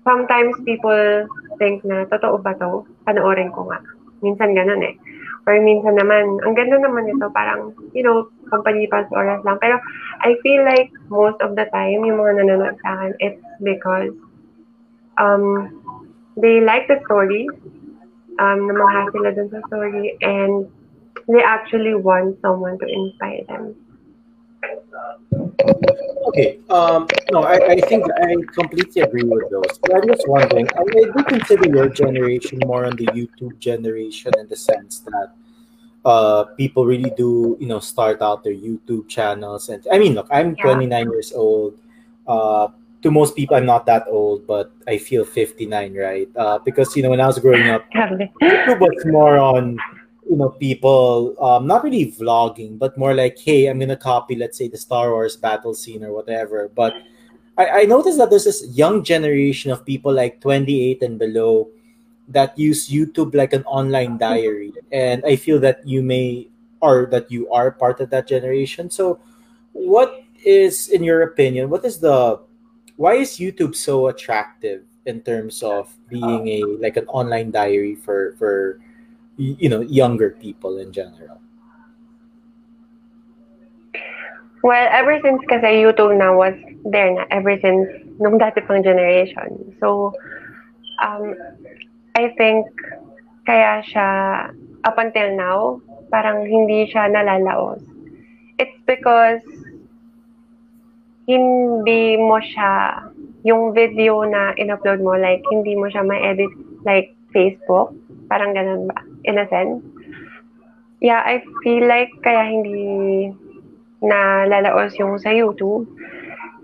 Sometimes people think na, totoo ba to? Panoorin ko nga. Minsan ganun eh. Or minsan naman, ang ganda naman ito, parang, you know, pampalipas oras lang. Pero I feel like most of the time, yung mga nanonood sa akin, it's because um, they like the story, um, namaha sila dun sa story and they actually want someone to inspire them. Okay. Um, no, I, I think I completely agree with those. But I'm just wondering, I, I do consider your generation more on the YouTube generation in the sense that uh, people really do, you know, start out their YouTube channels. And I mean, look, I'm Yeah. 29 years old. Uh, to most people, I'm not that old, but I feel 59, right? Uh, because, you know, when I was growing up. YouTube was more on you know people um not really vlogging but more like hey i'm gonna copy let's say the star wars battle scene or whatever. But i i noticed that there's this young generation of people like 28 and below that use youtube like an online diary. And i feel that you may or that you are part of that generation. So what is in your opinion what is the why is youtube so attractive in terms of being a like an online diary for for you know younger people in general Well, ever since kasi YouTube na was there na, ever since nung dati pang generation. So, um, I think kaya siya up until now, parang hindi siya nalalaos. It's because hindi mo siya, yung video na in-upload mo, like, hindi mo siya ma-edit like Facebook. Parang ganun ba? In a sense. Yeah, I feel like kaya hindi na lalaos yung sa YouTube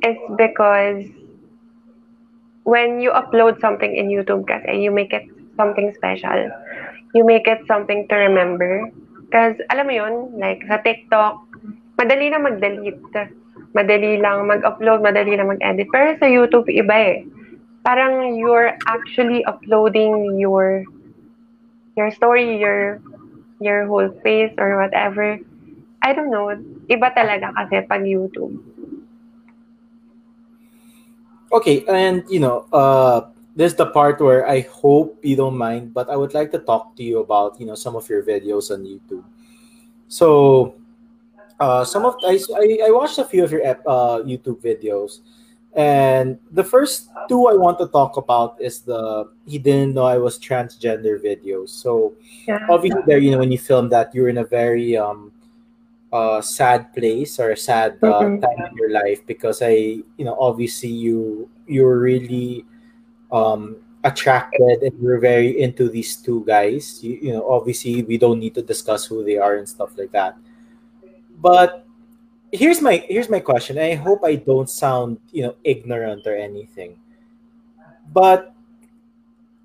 is because when you upload something in YouTube kasi, you make it something special. You make it something to remember. Because, alam mo yun, like, sa TikTok, madali na mag-delete. Madali lang mag-upload, madali lang mag-edit. Pero sa YouTube, iba eh. Parang you're actually uploading your your story, your your whole face or whatever. I don't know. Iba talaga kasi pag YouTube. okay and you know uh there's the part where i hope you don't mind but i would like to talk to you about you know some of your videos on youtube so uh some of i i, watched a few of your uh youtube videos and the first two i want to talk about is the he didn't know i was transgender videos so Yeah. obviously there you know when you film that you're in a very um uh sad place or a sad uh, Mhm. time in your life because i you know obviously you you're really um attracted and you're very into these two guys you, you know obviously we don't need to discuss who they are and stuff like that but here's my here's my question. I hope i don't sound you know ignorant or anything. But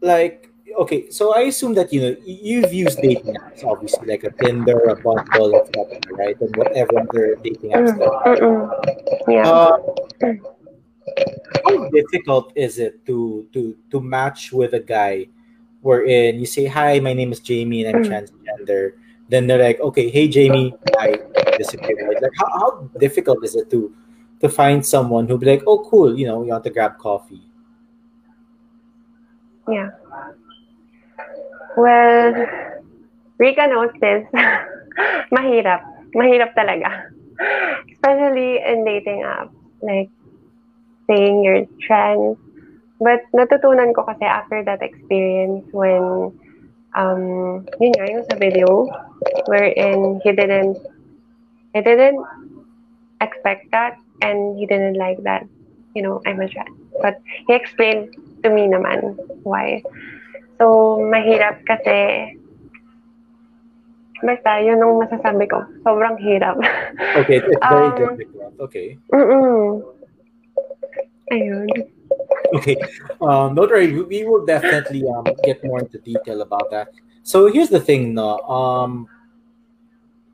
like okay so i assume that you know you've used dating apps obviously like a tinder a bumble etc right? And whatever other dating apps Mm, there Yeah. uh, how difficult is it to to to match with a guy wherein you say hi my name is jamie and i'm Mm. transgender. Then they're like okay hey jamie. I disappear right? like how, how difficult is it to to find someone who'll be like oh cool you know you want to grab coffee Yeah. Well, Rika knows this. Mahirap. Mahirap talaga. Especially in dating apps. Like, saying you're trans. But natutunan ko kasi after that experience when, um, yun nga, yung sa video, wherein he didn't, he didn't expect that and he didn't like that, you know, I'm a trans. But he explained to me naman why. So, mahirap kasi basta, yun ang masasabi ko. Sobrang hirap. okay it's very Um, difficult okay Mm-mm. Ayun. Okay. Um, don't worry. We we will definitely um, get more into detail about that. So here's the thing, no. Um,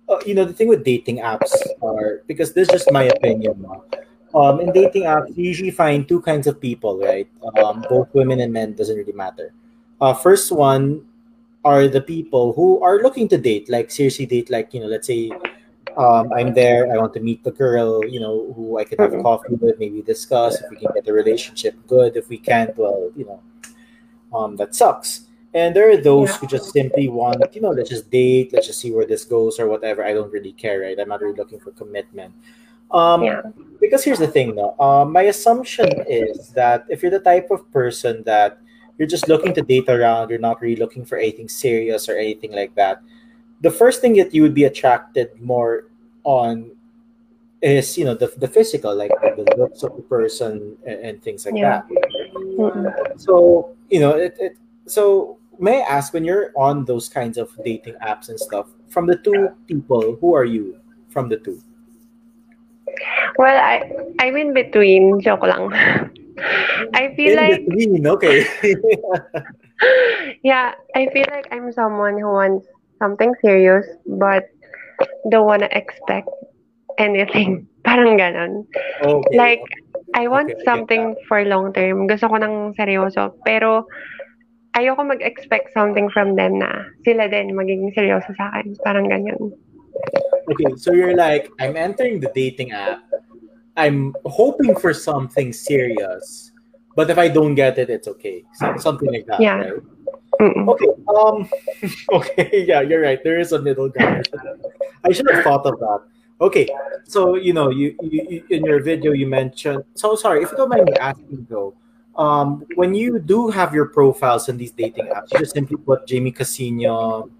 uh, you know, the thing with dating apps are because this is just my opinion. Um, in dating apps, you usually find two kinds of people, right? Um, both women and men doesn't really matter. Uh, first one are the people who are looking to date, like seriously date, like you know, let's say um, I'm there. I want to meet the girl, you know, who I can have Mhm. coffee with, maybe discuss if we can get the relationship good. If we can't, well, you know, um, that sucks. And there are those Yeah. who just simply want, you know, let's just date, let's just see where this goes or whatever. I don't really care, right? I'm not really looking for commitment. Um, Yeah. because here's the thing, though. Um, my assumption is that if you're the type of person that you're just looking to date around, you're not really looking for anything serious or anything like that. The first thing that you would be attracted more on is, you know, the, the physical, like the looks of the person and, and things like Yeah. that. So, you know, it, it so may I ask when you're on those kinds of dating apps and stuff, from the two people, who are you from the two? Well, I, I'm in between. Joke lang. I feel In like, between, okay. yeah, I feel like I'm someone who wants something serious but don't want to expect anything. Parang ganon. okay. Like, I want Okay, something for long term. Gusto ko ng seryoso. Pero, ayoko mag-expect something from them na sila din magiging seryoso sa akin. Parang ganyan. Okay, so you're like, I'm entering the dating app. I'm hoping for something serious, but if I don't get it, it's okay. So, something like that, Yeah. right? Okay. Um. Okay. Yeah, you're right. There is a middle ground. I should have thought of that. Okay. So you know, you, you, you in your video you mentioned. So sorry if you don't mind me asking though. Um, when you do have your profiles in these dating apps, you just simply put Jamie Casino.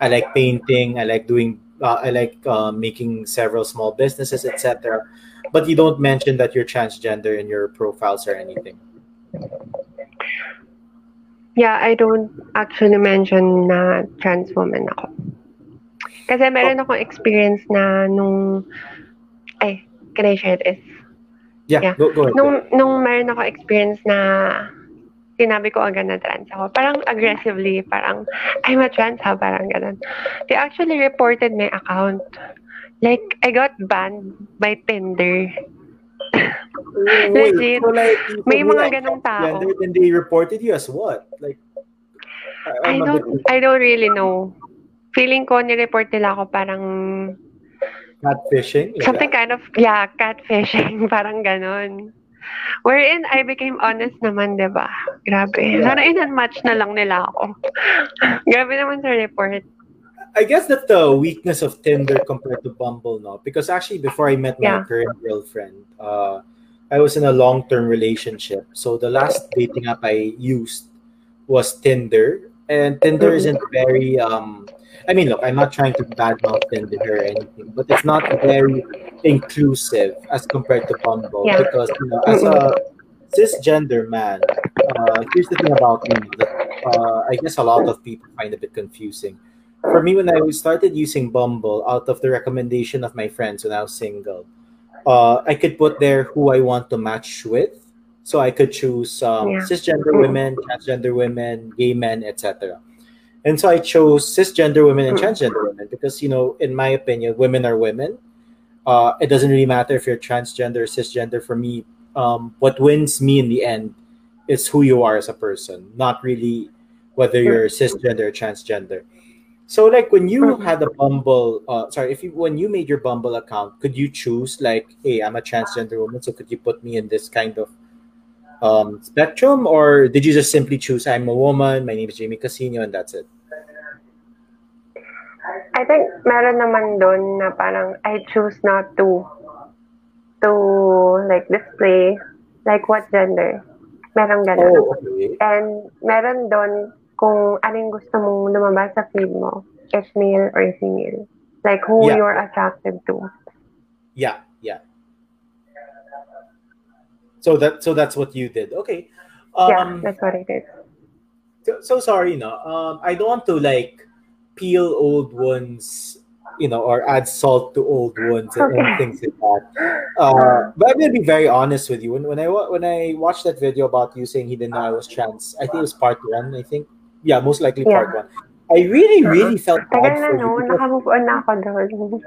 I like painting. I like doing. Uh, I like uh, making several small businesses, etc. But you don't mention that you're transgender in your profiles or anything. Yeah, I don't actually mention na trans woman ako. Kasi meron akong experience na nung... Ay, can I share this? Yeah. Yeah. Go, go ahead. Nung, nung meron ako experience na sinabi ko agad na trans ako, parang aggressively, parang, I'm a trans ha, parang ganun. They actually reported my account. Like, I got banned by Tinder. Wait, Legit. so like, May mga ganong tao. transgender, Then they reported you as what? Like, I I'm a don't, I don't really know. Feeling ko, nireport nila ako parang catfishing. like something that? kind of, yeah, catfishing, parang ganon. Wherein I became honest naman, di ba? Grabe. Yeah. Sana in-unmatch na lang nila ako. Grabe naman sa report. I guess that's the weakness of Tinder compared to Bumble, no? Because actually, before I met my Yeah. current girlfriend, uh, I was in a long-term relationship. So the last dating app I used was Tinder, and Tinder isn't very. Um, I mean, look, I'm not trying to badmouth Tinder or anything, but it's not very inclusive as compared to Bumble Yeah. because you know, as a cisgender man, uh, here's the thing about me that uh, I guess a lot of people find a bit confusing. For me, when I started using Bumble, out of the recommendation of my friends when I was single, uh, I could put there who I want to match with. So I could choose um, Yeah. cisgender women, transgender women, gay men, etc. And so I chose cisgender women and Mm. transgender women because, you know, in my opinion, women are women. Uh, it doesn't really matter if you're transgender or cisgender. For me, um, what wins me in the end is who you are as a person, not really whether you're cisgender or transgender. So like when you Mhm. had a Bumble, uh, sorry, if you when you made your Bumble account, could you choose like, hey, I'm a transgender woman, so could you put me in this kind of um, spectrum, or did you just simply choose I'm a woman, my name is Jamie Casino, and that's it? I think meron naman doon na parang I choose not to to like display like what gender. Meron ganun. Oh, okay. And meron doon kung anong gusto mong lumabas sa feed mo, if male or female. Like who Yeah. you're attracted to. Yeah, yeah. So that so that's what you did. Okay. yeah, Um, that's what I did. so, so sorry, no. Um, I don't want to like peel old wounds, you know, or add salt to old wounds and, and things like that. Uh, but I'm gonna be very honest with you. When when I when I watched that video about you saying he didn't know I was trans, I think it was part one. I think, yeah, most likely part Yeah. one. I really, Uh-huh. really felt bad for you. no, because- nakamove na ako doon.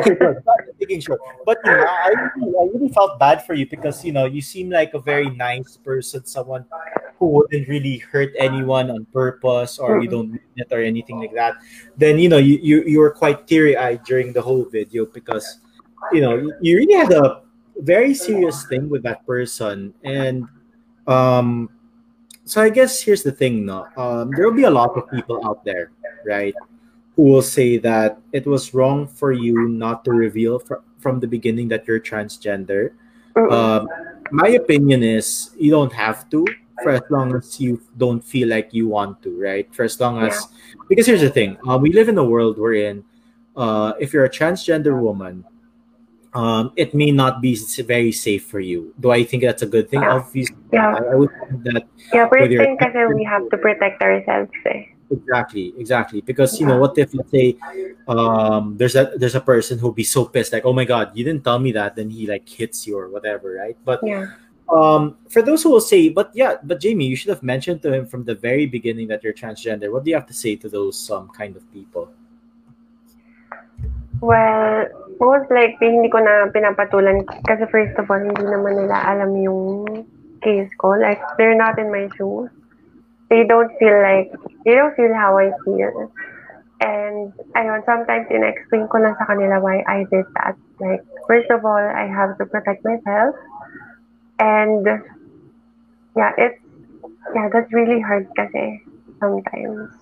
okay, good. Making sure. But you know, I really, I really felt bad for you because you know you seem like a very nice person, someone who wouldn't really hurt anyone on purpose or you don't mean it or anything like that. Then you know you you, you were quite teary eyed during the whole video because you know you- you really had a very serious thing with that person and um so I guess here's the thing no um there will be a lot of people out there right who will say that it was wrong for you not to reveal fr- from the beginning that you're transgender. Um, my opinion is you don't have to for as long as you don't feel like you want to, right? For as long as, because here's the thing uh, we live in a world wherein uh, if you're a transgender woman, um, it may not be very safe for you. Do I think that's a good thing? Yeah. Obviously, Yeah. I, I would think that yeah, first with your- thing kasi we have to protect ourselves eh. Exactly, exactly. Because you know, what if let's say um there's a there's a person who'll be so pissed, like, oh my god, you didn't tell me that, then he like hits you or whatever, right? But Yeah. um for those who will say, but yeah, but Jamie, you should have mentioned to him from the very beginning that you're transgender. What do you have to say to those um kind of people? Well, most likely, hindi ko na pinapatulan kasi first of all, hindi naman nila alam yung case ko. Like, they're not in my shoes. They don't feel like, they don't feel how I feel. And, ayun, sometimes in-explain ko lang sa kanila why I did that. Like, first of all, I have to protect myself. And, yeah, it's, yeah, that's really hard kasi sometimes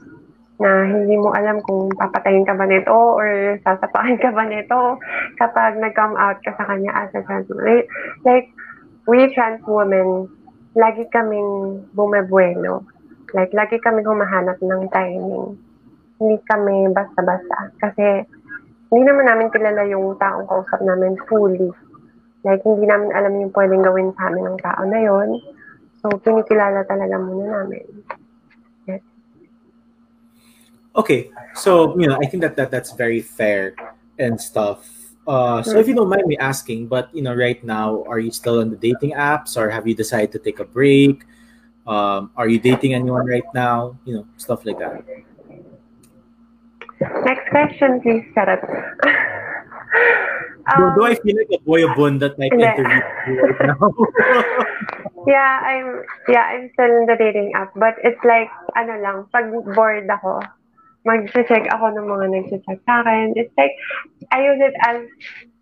na hindi mo alam kung papatayin ka ba nito or sasapakin ka ba nito kapag nag-come out ka sa kanya as a trans woman. Like, we trans women, lagi kaming bumebuelo. Like, lagi kaming humahanap ng timing. Hindi kami basta-basta. Kasi, hindi naman namin kilala yung taong kausap namin fully. Like, hindi namin alam yung pwedeng gawin sa amin ng tao na yon. So, kinikilala talaga muna namin. Okay, so you know, I think that, that that's very fair and stuff. Uh, so if you don't mind me asking, but you know, right now, are you still on the dating apps, or have you decided to take a break? Um, are you dating anyone right now? You know, stuff like that. Next question, please. Do, do Um, I feel like a Boy Abunda type Hindi. interview right now? yeah, I'm yeah, I'm still in the dating app, but it's like ano lang, pag bored ako, mag-check ako ng mga nag-check sa akin. It's like I use it as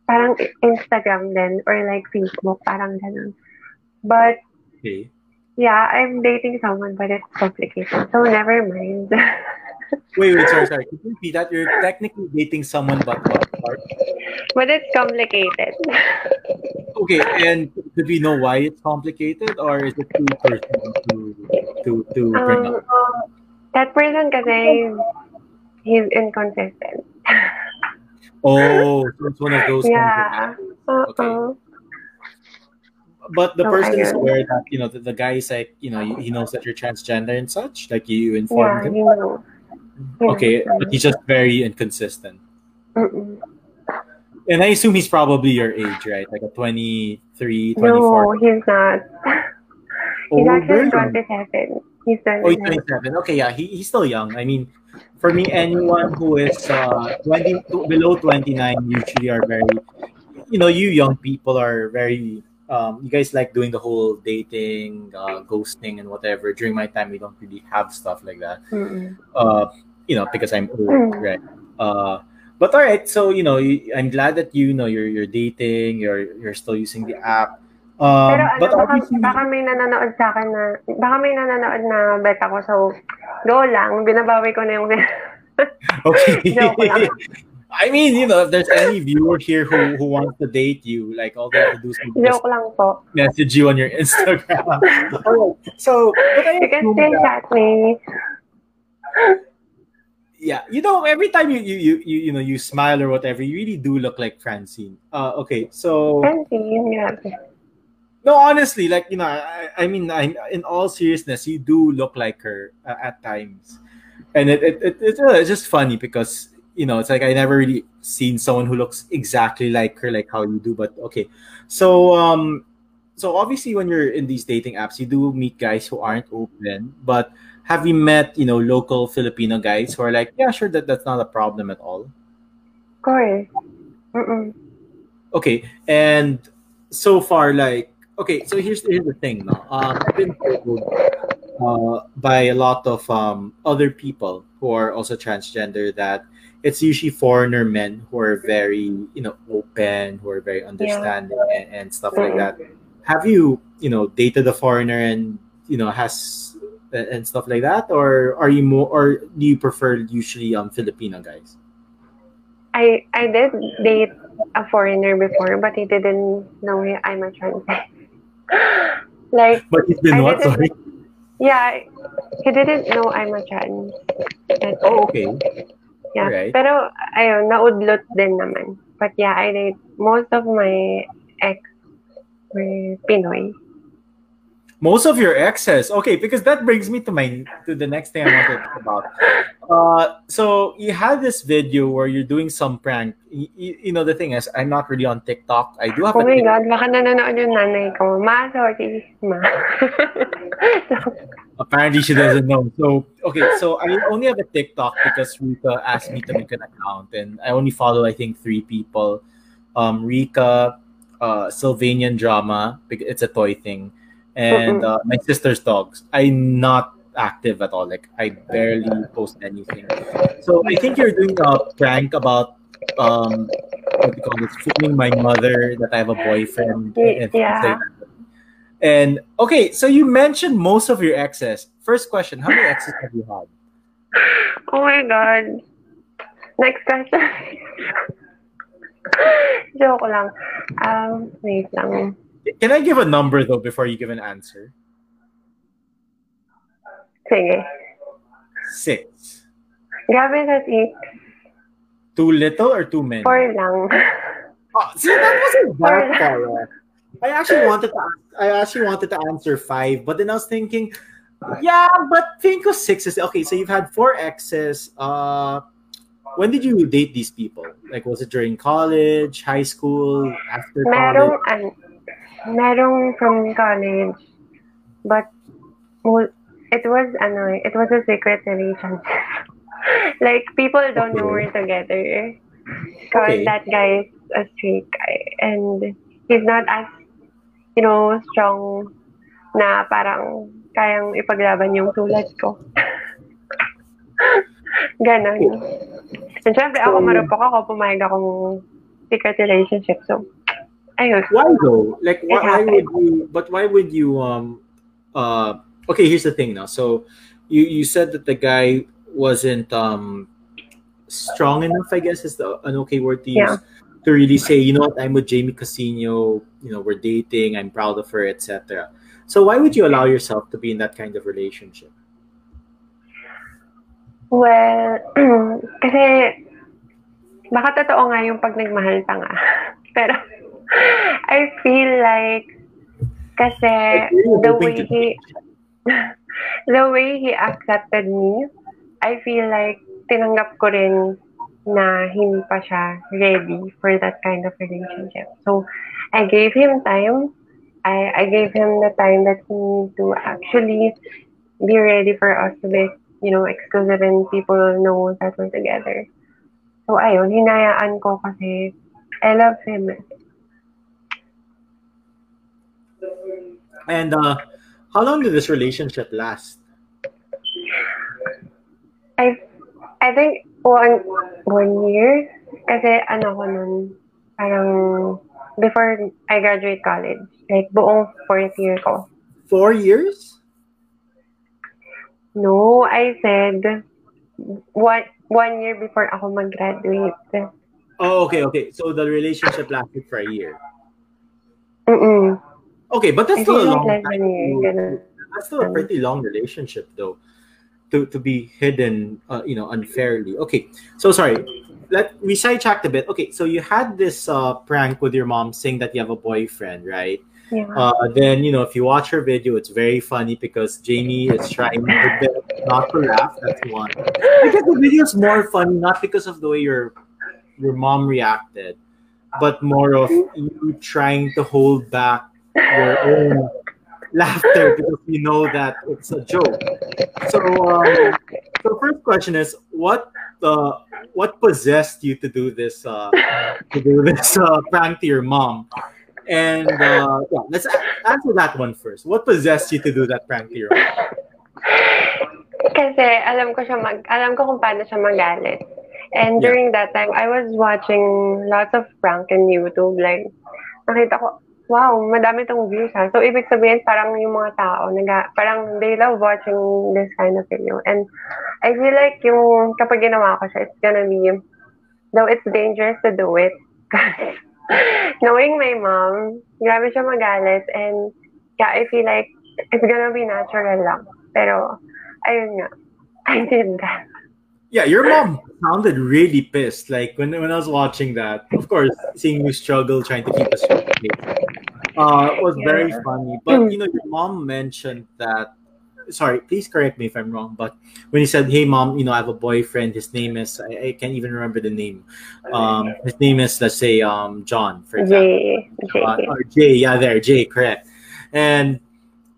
parang Instagram din or like Facebook, parang ganun. But okay. yeah, I'm dating someone, but it's complicated. So never mind. Wait, wait, sorry, sorry. Could you repeat that? You're technically dating someone, but what part? but it's complicated. Okay, and do we know why it's complicated, or is it too personal to to to bring Um, up? that person kasi he's inconsistent. Oh, so it's one of those. Yeah. Uh-uh. But the So, person is aware that you know the, the guy is like you know he knows that you're transgender and such. Like you Yeah, informed him. he knows. He Okay, but he's just very inconsistent. Mm-mm. And I assume he's probably your age, right? Like a 23, 24. No, he's not. oh, He's actually very young. 27. He's Oh, he's 27. 27. Okay, yeah, he, he's still young. I mean, for me, anyone who is uh, 20 below 29 usually are very, you know, you young people are very um, you guys like doing the whole dating, uh, ghosting, and whatever. During my time, we don't really have stuff like that. Uh, you know, because I'm old, Mm. right? Uh, but all right, so you know, I'm glad that you know you're you're dating, you're you're still using the app. Um, Pero ano, but baka, obviously, baka may nanonood sa akin na, baka may nanonood na bet ako. So, go lang. Binabawi ko na yung... okay. I mean, you know, if there's any viewer here who who wants to date you, like all they have to do is just Joke lang po. message you on your Instagram. Alright, So, You can still chat me. yeah, you know, every time you you you you, you know you smile or whatever, you really do look like Francine. Uh, okay, so Francine, grabe. No, honestly, like you know, I, I mean, I, in all seriousness, you do look like her uh, at times, and it, it, it it's, uh, it's just funny because you know it's like I never really seen someone who looks exactly like her, like how you do. But okay, so um, so obviously when you're in these dating apps, you do meet guys who aren't open, but have you met you know local Filipino guys who are like, yeah, sure, that that's not a problem at all. Mm-mm. Okay, and so far, like, okay, so here's here's the thing now. Um, I've been told uh, by a lot of um, other people who are also transgender that it's usually foreigner men who are very, you know, open, who are very understanding and, and stuff like that. Have you, you know, dated a foreigner and you know has and stuff like that, or are you more, or do you prefer usually um Filipino guys? I I did date a foreigner before, but he didn't know I'm a trans. like, But he's been I what? didn't- Sorry. yeah, he didn't know I'm a trans. That's Oh, okay. Yeah. Alright. Pero, ayun, naudlot din naman. But yeah, I date, most of my ex were Pinoy. Most of your exes. Okay, because that brings me to my to the next thing I want to talk about. Uh, so you had this video where you're doing some prank. You, you know the thing is, I'm not really on TikTok. I do have Oh a my TikTok. God, baka nanonood yung nanay ko. Ma, sorry. Ma. Apparently, she doesn't know. So okay, so I only have a TikTok because Rika asked me to make an account, and I only follow I think three people. Um, Rika, uh, Sylvanian drama. It's a toy thing, and uh, my sister's dogs. I'm not active at all. Like I barely post anything. So I think you're doing a prank about um, what do you call it, Fooling my mother that I have a boyfriend. and- Yeah. And okay, so you mentioned most of your exes. First question: How many exes have you had? oh my God. Next question. Joke lang. Um, wait lang. Can I give a number though before you give an answer? Sige. Six. Grabe sa si Too little or too many? Four lang. Oh, see, that wasn't that far. I actually wanted to. I actually wanted to answer five, but then I was thinking, yeah, but think of six is okay. So you've had four exes. Uh, when did you date these people? Like, was it during college, high school, after Merong, college? an, merong from college. But, it was, ano, eh, it was a secret relationship. like, people don't know Okay. we're together. Because Okay. that guy is a straight guy. And he's not as, you know, strong na parang kayang ipaglaban yung tulad ko. Ganon. And syempre, ako marupok ako, pumayag akong secret relationship. So, Why though? Like, why, why would you? But why would you? Um. Uh. Okay. Here's the thing now. So, you you said that the guy wasn't um strong enough. I guess is the an okay word to use Yeah. to really say, you know what, I'm with Jamie Casino. You know, we're dating. I'm proud of her, etc. So, why would you allow yourself to be in that kind of relationship? Well, kasi baka totoo nga yung pag nagmahal pa nga. Pero I feel like kasi the way he the way he accepted me, I feel like tinanggap ko rin na hindi pa siya ready for that kind of relationship. So, I gave him time. I, I gave him the time that he need to actually be ready for us to be, you know, exclusive and people know that we're together. So, ayun, hinayaan ko kasi I love him. And uh, how long did this relationship last? I I think one one year kasi ano ko nun parang before I graduate college like buong fourth year ko. Four years? No, I said one one year before ako mag-graduate. Oh, okay, okay. So the relationship lasted for a year. Mm-mm. Okay, but that's I still a long time. than a year. to- That's still a pretty long relationship, though, to to be hidden, uh, you know, unfairly. Okay, so sorry. Let we sidetracked a bit. Okay, so you had this uh, prank with your mom saying that you have a boyfriend, right? Yeah. Uh, then you know, if you watch her video, it's very funny because Jamie is trying not to laugh. That's one. Because the video is more funny, not because of the way your your mom reacted, but more of you trying to hold back your own laughter because you know that it's a joke. So, um, so first question is, what uh, what possessed you to do this uh, to do this uh, prank to your mom? And uh, yeah, let's answer that one first. What possessed you to do that prank to your mom? Kasi alam ko siya mag alam ko kung paano siya magalit. And Yeah. during that time, I was watching lots of prank in YouTube. Like, nakita ko, wow, madami tong views ha. So, ibig sabihin, parang yung mga tao, naga, parang they love watching this kind of video. And I feel like yung kapag ginawa ko siya, it's gonna be, though it's dangerous to do it. knowing my mom, grabe siya magalit. And yeah, I feel like it's gonna be natural lang. Pero, ayun nga, I did that. Yeah, your mom sounded really pissed. Like when when I was watching that, of course, seeing you struggle trying to keep a uh, was very funny. But you know, your mom mentioned that. Sorry, please correct me if I'm wrong. But when you said, "Hey, mom, you know, I have a boyfriend. His name is I, I can't even remember the name. Um, his name is let's say um John, for example." J, J. uh, or Jay, yeah, there, Jay, correct. And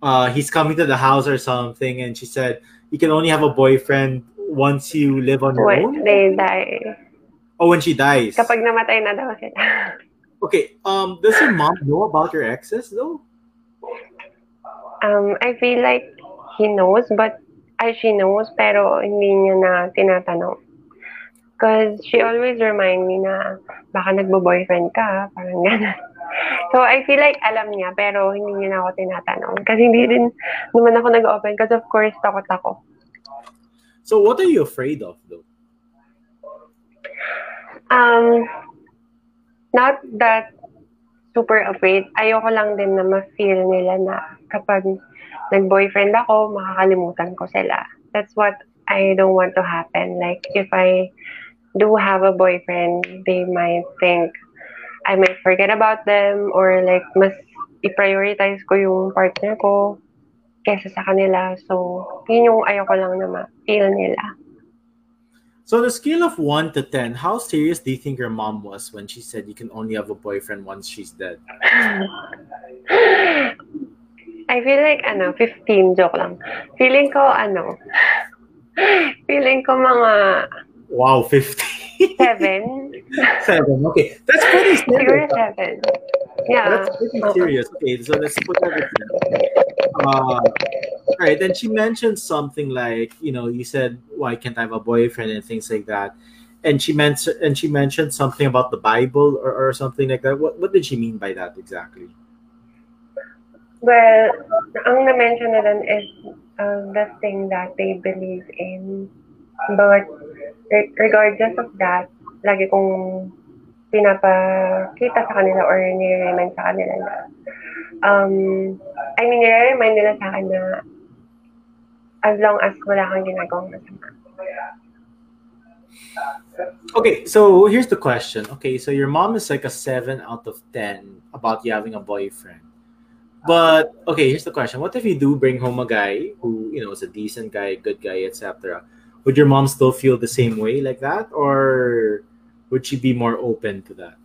uh, he's coming to the house or something, and she said, "You can only have a boyfriend once you live on your own." When they die. Oh, when she dies. Kapag namatay na daw sila. Okay. Um, does your mom know about your exes though? Um, I feel like he knows, but ay, she knows, pero hindi niya na tinatanong. Because she always remind me na baka nagbo-boyfriend ka, parang gano'n. So, I feel like alam niya, pero hindi niya na ako tinatanong. Kasi hindi rin naman ako nag-open because of course, takot ako. So, what are you afraid of though? Um, not that super afraid. Ayoko lang din na ma-feel nila na kapag nag-boyfriend ako, makakalimutan ko sila. That's what I don't want to happen. Like, if I do have a boyfriend, they might think I might forget about them or like, mas i-prioritize ko yung partner ko kesa sa kanila. So, yun yung ayoko lang na ma-feel nila. So, on a scale of one to ten, how serious do you think your mom was when she said you can only have a boyfriend once she's dead? I feel like, ano, 15, joke lang. Feeling ko, ano, feeling ko mga Wow, fifty. 7. Seven. Okay, that's pretty serious. 7. Yeah. That's pretty serious. Okay, so let's put everything. Uh, right, and she mentioned something like, you know, you said, "Why can't I have a boyfriend?" and things like that. And she meant, and she mentioned something about the Bible or, or something like that. What what did she mean by that exactly? Well, ang na-mention na is uh, the thing that they believe in. But re- regardless of that, lagi kong pinapakita sa kanila or nire-remind sa kanila na um, I mean, nire-remind nila sa akin na as long as wala kang ginagawang masama. Okay, so here's the question. Okay, so your mom is like a seven out of ten about you having a boyfriend. But okay, here's the question: What if you do bring home a guy who you know is a decent guy, good guy, etc.? Would your mom still feel the same way like that, or would she be more open to that?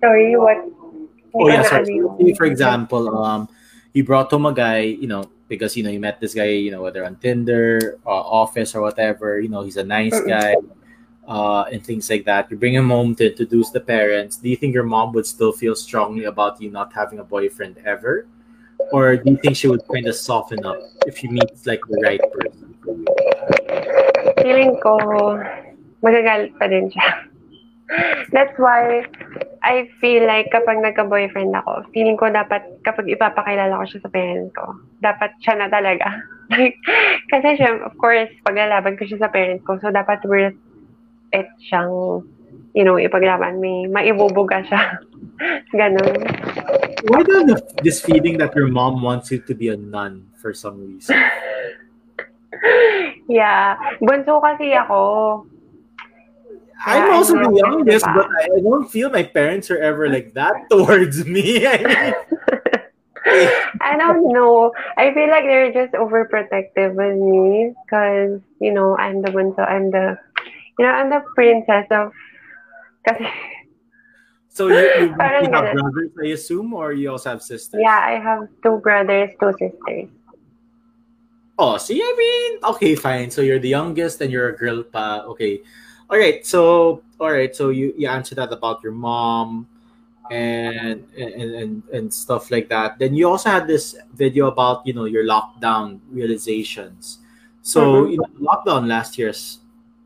Sorry, what? Oh yeah, sorry. for example, um, you brought home a guy, you know, because you know you met this guy, you know, whether on Tinder, uh, office, or whatever. You know, he's a nice guy. uh, and things like that. You bring him home to introduce the parents. Do you think your mom would still feel strongly about you not having a boyfriend ever? Or do you think she would kind of soften up if she meets like the right person for you? Feeling ko, magagalit pa din siya. That's why I feel like kapag nagka-boyfriend ako, feeling ko dapat kapag ipapakilala ko siya sa parents ko, dapat siya na talaga. Like, kasi siya, of course, paglalaban ko siya sa parents ko, so dapat worth it siyang, you know, ipaglaban. May maibubuga siya. Ganon. Why do you have this feeling that your mom wants you to be a nun for some reason? yeah. Bunso kasi ako. I'm also the youngest, but I don't feel my parents are ever like that towards me. I mean, I don't know. I feel like they're just overprotective with me because, you know, I'm the one, so I'm the, you know, I'm the princess of, so you, you, you have brothers, I assume, or you also have sisters? yeah, I have two brothers, two sisters. Oh, see, I mean, okay, fine. So you're the youngest and you're a girl pa. Okay. All right. So, all right. So you, you answered that about your mom and, and, and, and stuff like that. Then you also had this video about, you know, your lockdown realizations. So, Mhm. you know, lockdown last year's,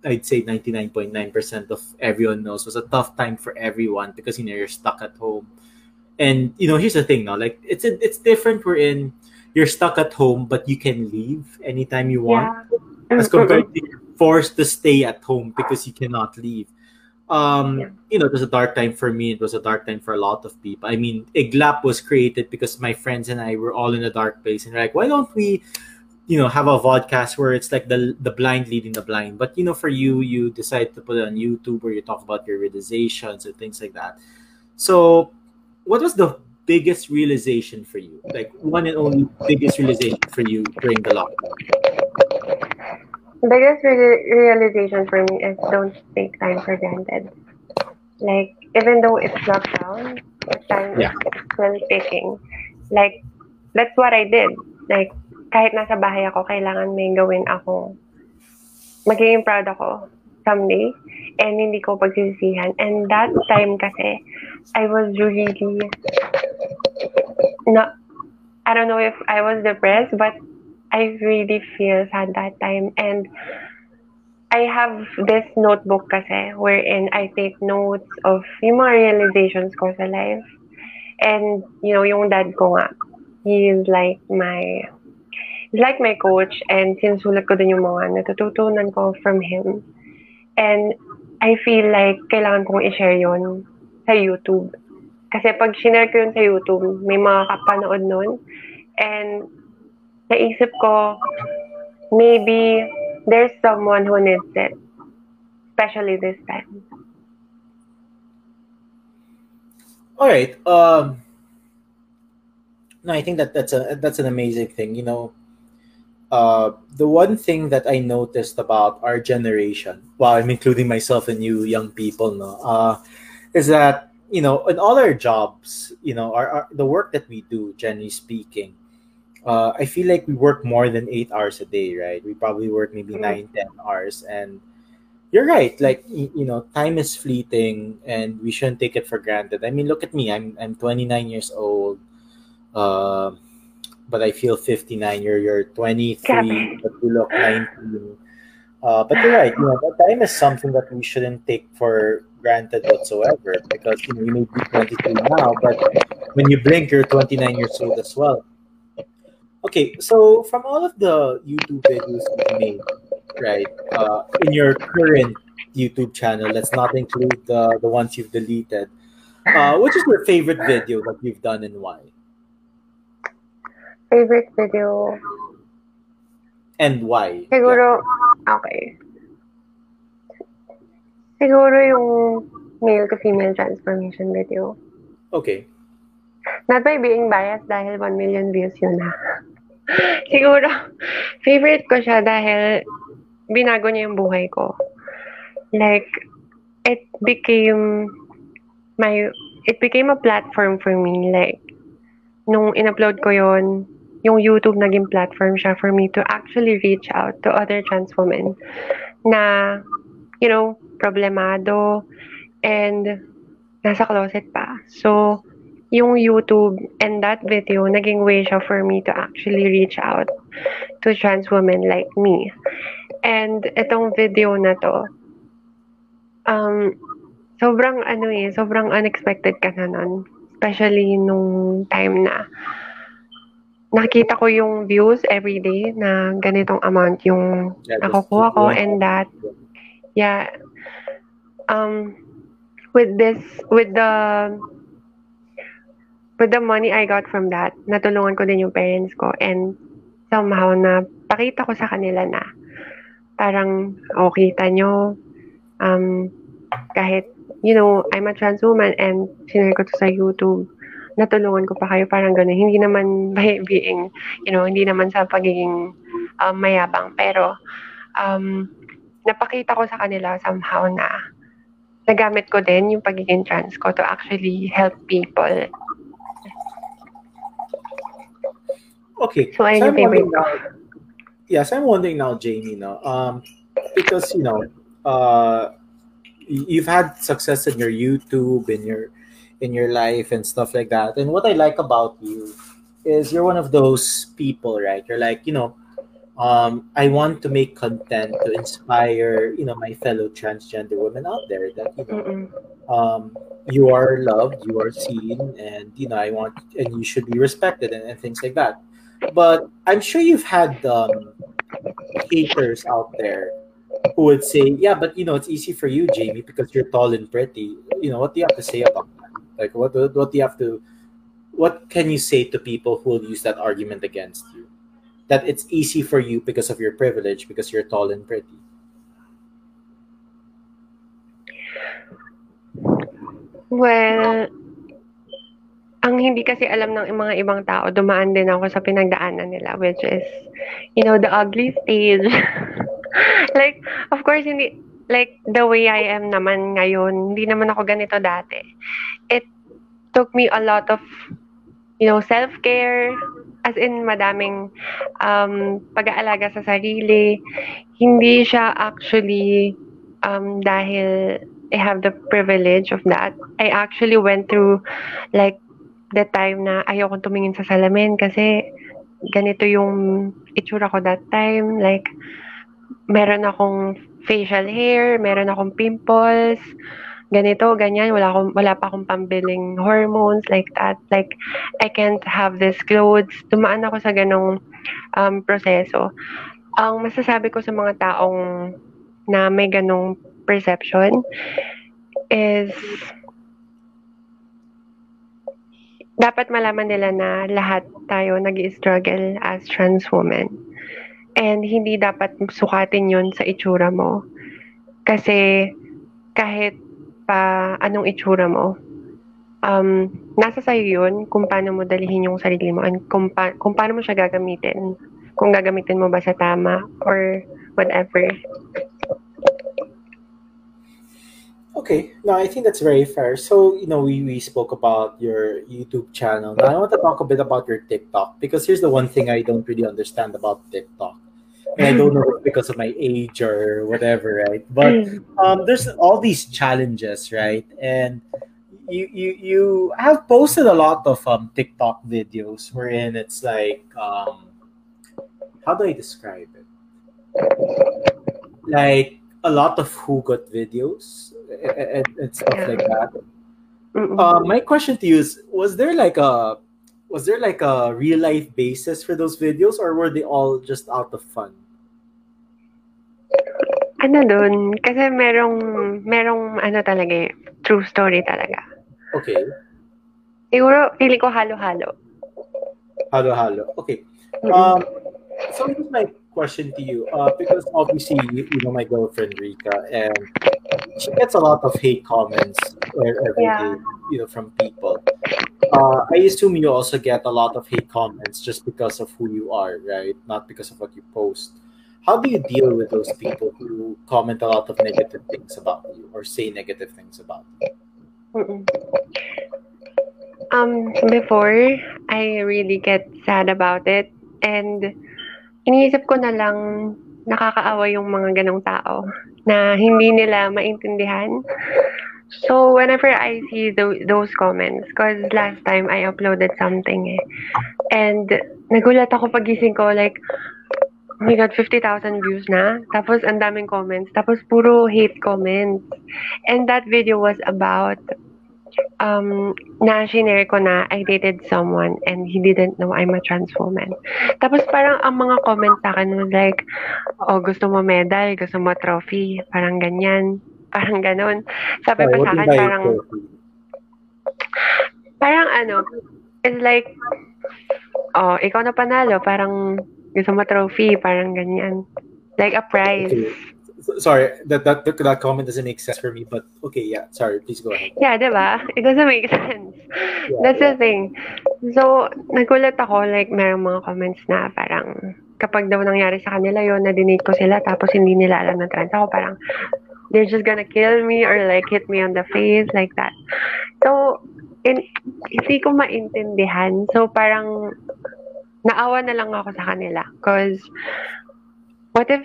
I'd say 99.9% of everyone knows was a tough time for everyone because, you know, you're stuck at home. And, you know, here's the thing now, like it's, it's different. We're in, you're stuck at home, but you can leave anytime you want Yeah. as compared to you're forced to stay at home because you cannot leave. Um, Yeah. you know, it was a dark time for me. It was a dark time for a lot of people. I mean, Iglap was created because my friends and I were all in a dark place, and we're like, why don't we, you know, have a vodcast where it's like the the blind leading the blind? But you know, for you, you decide to put it on YouTube where you talk about your realizations and things like that. So, what was the biggest realization for you? Like one and only biggest realization for you during the lockdown? Biggest re- realization for me is don't take time for granted. Like, even though it's lockdown, time Yeah. is still taking. Like, that's what I did. Like, kahit nasa bahay ako, kailangan may gawin ako. Magiging proud ako someday. And hindi ko pagsisisihan. And that time kasi, I was really not, I don't know if I was depressed, but I really feel sad that time. And I have this notebook kasi wherein I take notes of yung mga realizations ko sa life. And, you know, yung dad ko nga, he is like my, he's like my coach and sinusulat ko din yung mga natututunan ko from him. And I feel like kailangan kong i-share yun sa YouTube. Kasi pag shinare ko yun sa YouTube, may mga kapanood nun. And naisip ko, maybe there's someone who needs it. Especially this time. All right. Um, no, I think that that's a that's an amazing thing. You know, uh, the one thing that I noticed about our generation, well, I'm including myself and you young people, no, uh, is that you know, in all our jobs, you know, our, our the work that we do, generally speaking, uh, I feel like we work more than eight hours a day, right? We probably work maybe Mhm. nine, ten hours, and you're right. Like you know, time is fleeting, and we shouldn't take it for granted. I mean, look at me. I'm I'm 29 years old, uh, but I feel 59. You're you're 23, but you look 19. Uh, but you're right. You know, that time is something that we shouldn't take for granted whatsoever because you know you may be 23 now, but when you blink, you're 29 years old as well. Okay, so from all of the YouTube videos you've made, right, uh, in your current YouTube channel, let's not include the, the ones you've deleted. Uh, which is your favorite video that you've done and why? Favorite video? And why? Siguro, okay. Siguro yung male to female transformation video. Okay. Not by being biased dahil 1 million views yun na. Siguro, favorite ko siya dahil binago niya yung buhay ko. Like, it became my, it became a platform for me. Like, nung in-upload ko yon yung YouTube naging platform siya for me to actually reach out to other trans women na, you know, problemado, and nasa closet pa. So, yung YouTube and that video, naging way siya for me to actually reach out to trans women like me. And itong video na to, um, sobrang ano eh, sobrang unexpected ka na nun. Especially nung time na nakita ko yung views every day na ganitong amount yung nakukuha ko and that yeah um with this with the with the money I got from that natulungan ko din yung parents ko and somehow na pakita ko sa kanila na parang oh kita nyo. Um kahit you know I'm a trans woman and sinare ko to sa YouTube natulungan ko pa kayo parang gano'n hindi naman by being you know hindi naman sa pagiging um, mayabang. Pero um, napakita ko sa kanila somehow na nagamit ko din yung pagiging trans ko to actually help people. Okay. So, ayun I'm favorite now- Yes, I'm wondering now, Jamie, Now, um, because you know, uh, you've had success in your YouTube, in your in your life, and stuff like that. And what I like about you is you're one of those people, right? You're like, you know, um, I want to make content to inspire, you know, my fellow transgender women out there that you know Mm-mm. um, you are loved, you are seen, and you know I want and you should be respected and, and things like that. But I'm sure you've had um, haters out there who would say, "Yeah, but you know it's easy for you, Jamie, because you're tall and pretty." You know what do you have to say about that? Like what what do you have to what can you say to people who will use that argument against you? That it's easy for you because of your privilege, because you're tall and pretty. Well, ang hindi kasi alam ng mga ibang tao, dumaan din ako sa pinagdaanan nila, which is, you know, the ugly stage. like, of course, hindi, like, the way I am naman ngayon, hindi naman ako ganito dati. It took me a lot of, you know, self-care, as in madaming um, pag-aalaga sa sarili. Hindi siya actually um, dahil I have the privilege of that. I actually went through like the time na ayoko tumingin sa salamin kasi ganito yung itsura ko that time. Like, meron akong facial hair, meron akong pimples, ganito, ganyan. Wala, akong, wala pa akong pambiling hormones like that. Like, I can't have this clothes. Dumaan ako sa ganong um, proseso. Ang masasabi ko sa mga taong na may ganong perception is dapat malaman nila na lahat tayo nag struggle as trans women. And hindi dapat sukatin yun sa itsura mo. Kasi kahit pa anong itsura mo, um, nasa sa'yo yun kung paano mo dalihin yung sarili mo and kung, pa- kung paano mo siya gagamitin. Kung gagamitin mo ba sa tama or whatever. Okay, no, I think that's very fair. So, you know, we, we spoke about your YouTube channel. Now, I want to talk a bit about your TikTok because here's the one thing I don't really understand about TikTok. And I don't know if because of my age or whatever, right? But um, there's all these challenges, right? And you you you have posted a lot of um TikTok videos wherein it's like um how do I describe it? Like a lot of who got videos and, and stuff Yeah. like that. Uh, my question to you is: Was there like a was there like a real life basis for those videos, or were they all just out of fun? ano dun, kasi merong, merong ano talaga eh, true story talaga. Okay, Siguro, feeling ko halo-halo. halo halo. Okay. Um, so here's my question to you, uh, because obviously you, you know my girlfriend Rika, and she gets a lot of hate comments every day, Yeah. you know, from people. Uh, I assume you also get a lot of hate comments just because of who you are, right? Not because of what you post. How do you deal with those people who comment a lot of negative things about you or say negative things about you? Mm-mm. Um, before, I really get sad about it. And iniisip ko na lang nakakaawa yung mga ganong tao na hindi nila maintindihan. So, whenever I see tho- those comments, because last time I uploaded something eh, and nagulat ako pagising ko, like, oh my God, 50,000 views na. Tapos, ang daming comments. Tapos, puro hate comments. And that video was about um, na shinare ko na I dated someone and he didn't know I'm a trans woman. Tapos parang ang mga comments sa akin was like, oh, gusto mo medal, gusto mo trophy, parang ganyan. Parang ganon. Sabi pa what sa akin, parang, parang ano, it's like, oh, ikaw na panalo, parang gusto mo trophy, parang ganyan. Like a prize. Okay. Sorry, that, that that comment doesn't make sense for me. But okay, yeah. Sorry, please go ahead. Yeah, di ba? It doesn't make sense. Yeah, That's yeah. the thing. So, nagulat ako, like, merong mga comments na parang, kapag daw nangyari sa kanila yon na dinate ko sila, tapos hindi nila alam na trans ako, parang, they're just gonna kill me or like hit me on the face, like that. So, in, hindi ko maintindihan. So, parang, naawa na lang ako sa kanila. Cause, what if,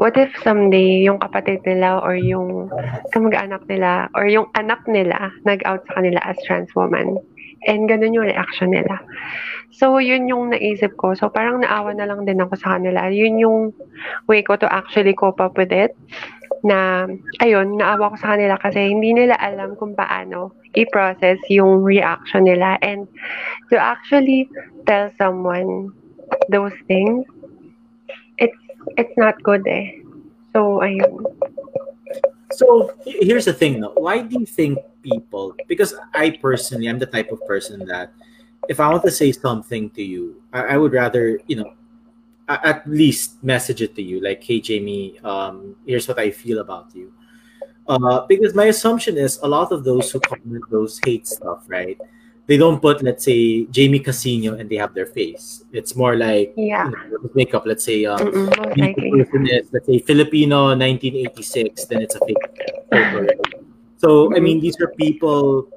what if someday yung kapatid nila or yung kamag-anak nila or yung anak nila nag-out sa kanila as trans woman. And ganun yung reaction nila. So, yun yung naisip ko. So, parang naawa na lang din ako sa kanila. Yun yung way ko to actually cope up with it. Na, ayun, naawa ko sa kanila kasi hindi nila alam kung paano i-process yung reaction nila. And to actually tell someone those things, it's not good eh. So, ayun. So here's the thing, though. Why do you think people? Because I personally, I'm the type of person that if I want to say something to you, I, I would rather, you know, at least message it to you, like, "Hey, Jamie, um, here's what I feel about you." Uh, because my assumption is a lot of those who comment those hate stuff, right? They don't put, let's say, Jamie Casino, and they have their face. It's more like, Yeah. you know, makeup. Let's say, um, is, let's say, Filipino 1986, then it's a fake photo. So, I mean, these are people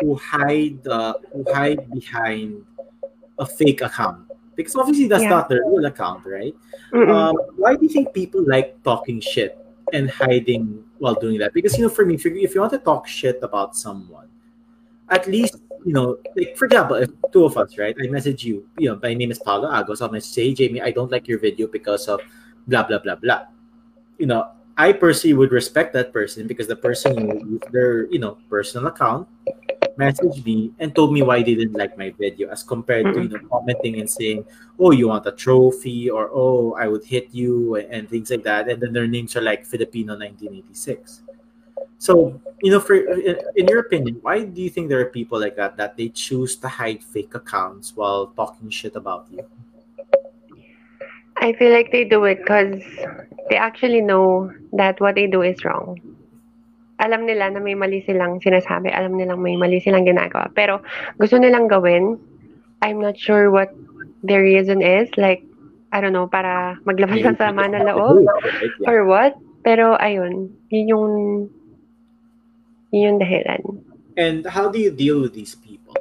who hide uh, who hide behind a fake account because obviously that's Yeah. not their real account, right? Um, why do you think people like talking shit and hiding while doing that? Because you know, for me, if you, if you want to talk shit about someone, at least you know, like for example, if two of us, right? I message you, you know, my name is Paulo Agos. I'll message, hey Jamie, I don't like your video because of blah blah blah blah. You know, I personally would respect that person because the person used their, you know, personal account, messaged me and told me why they didn't like my video, as compared to you know mm-hmm. commenting and saying, "Oh, you want a trophy," or "Oh, I would hit you," and things like that, and then their names are like Filipino 1986. So, you know, for in, your opinion, why do you think there are people like that that they choose to hide fake accounts while talking shit about you? I feel like they do it because they actually know that what they do is wrong. Alam nila na may mali silang sinasabi, alam nilang may mali silang ginagawa. Pero gusto nilang gawin, I'm not sure what their reason is. Like, I don't know, para maglabas ng sama ng loob or what. Pero ayun, yun yung, yun dahilan. And how do you deal with these people?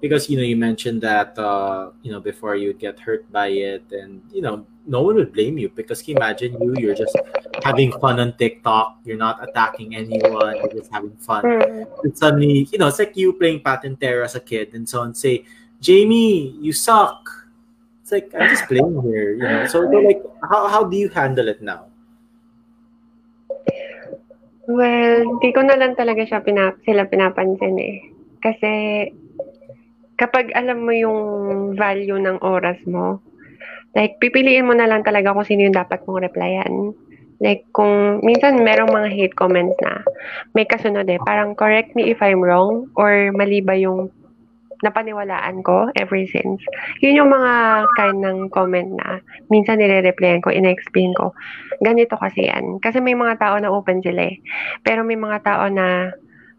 Because you know you mentioned that uh, you know before you get hurt by it, and you know no one would blame you because can you imagine you you're just having fun on TikTok, you're not attacking anyone, you're just having fun. Mm. And suddenly, you know, it's like you playing Patintero as a kid, and someone say, "Jamie, you suck." It's like I'm just playing here, you know. So, so like, how how do you handle it now? Well, di ko na lang talaga siya pinap sila pinapansin eh. Kasi kapag alam mo yung value ng oras mo, like pipiliin mo na lang talaga kung sino yung dapat mong replyan. Like kung minsan merong mga hate comments na may kasunod eh, parang correct me if I'm wrong or mali ba yung napaniwalaan ko ever since. Yun yung mga kind ng comment na minsan nire-replyan ko, ina-explain ko. Ganito kasi yan. Kasi may mga tao na open sila eh. Pero may mga tao na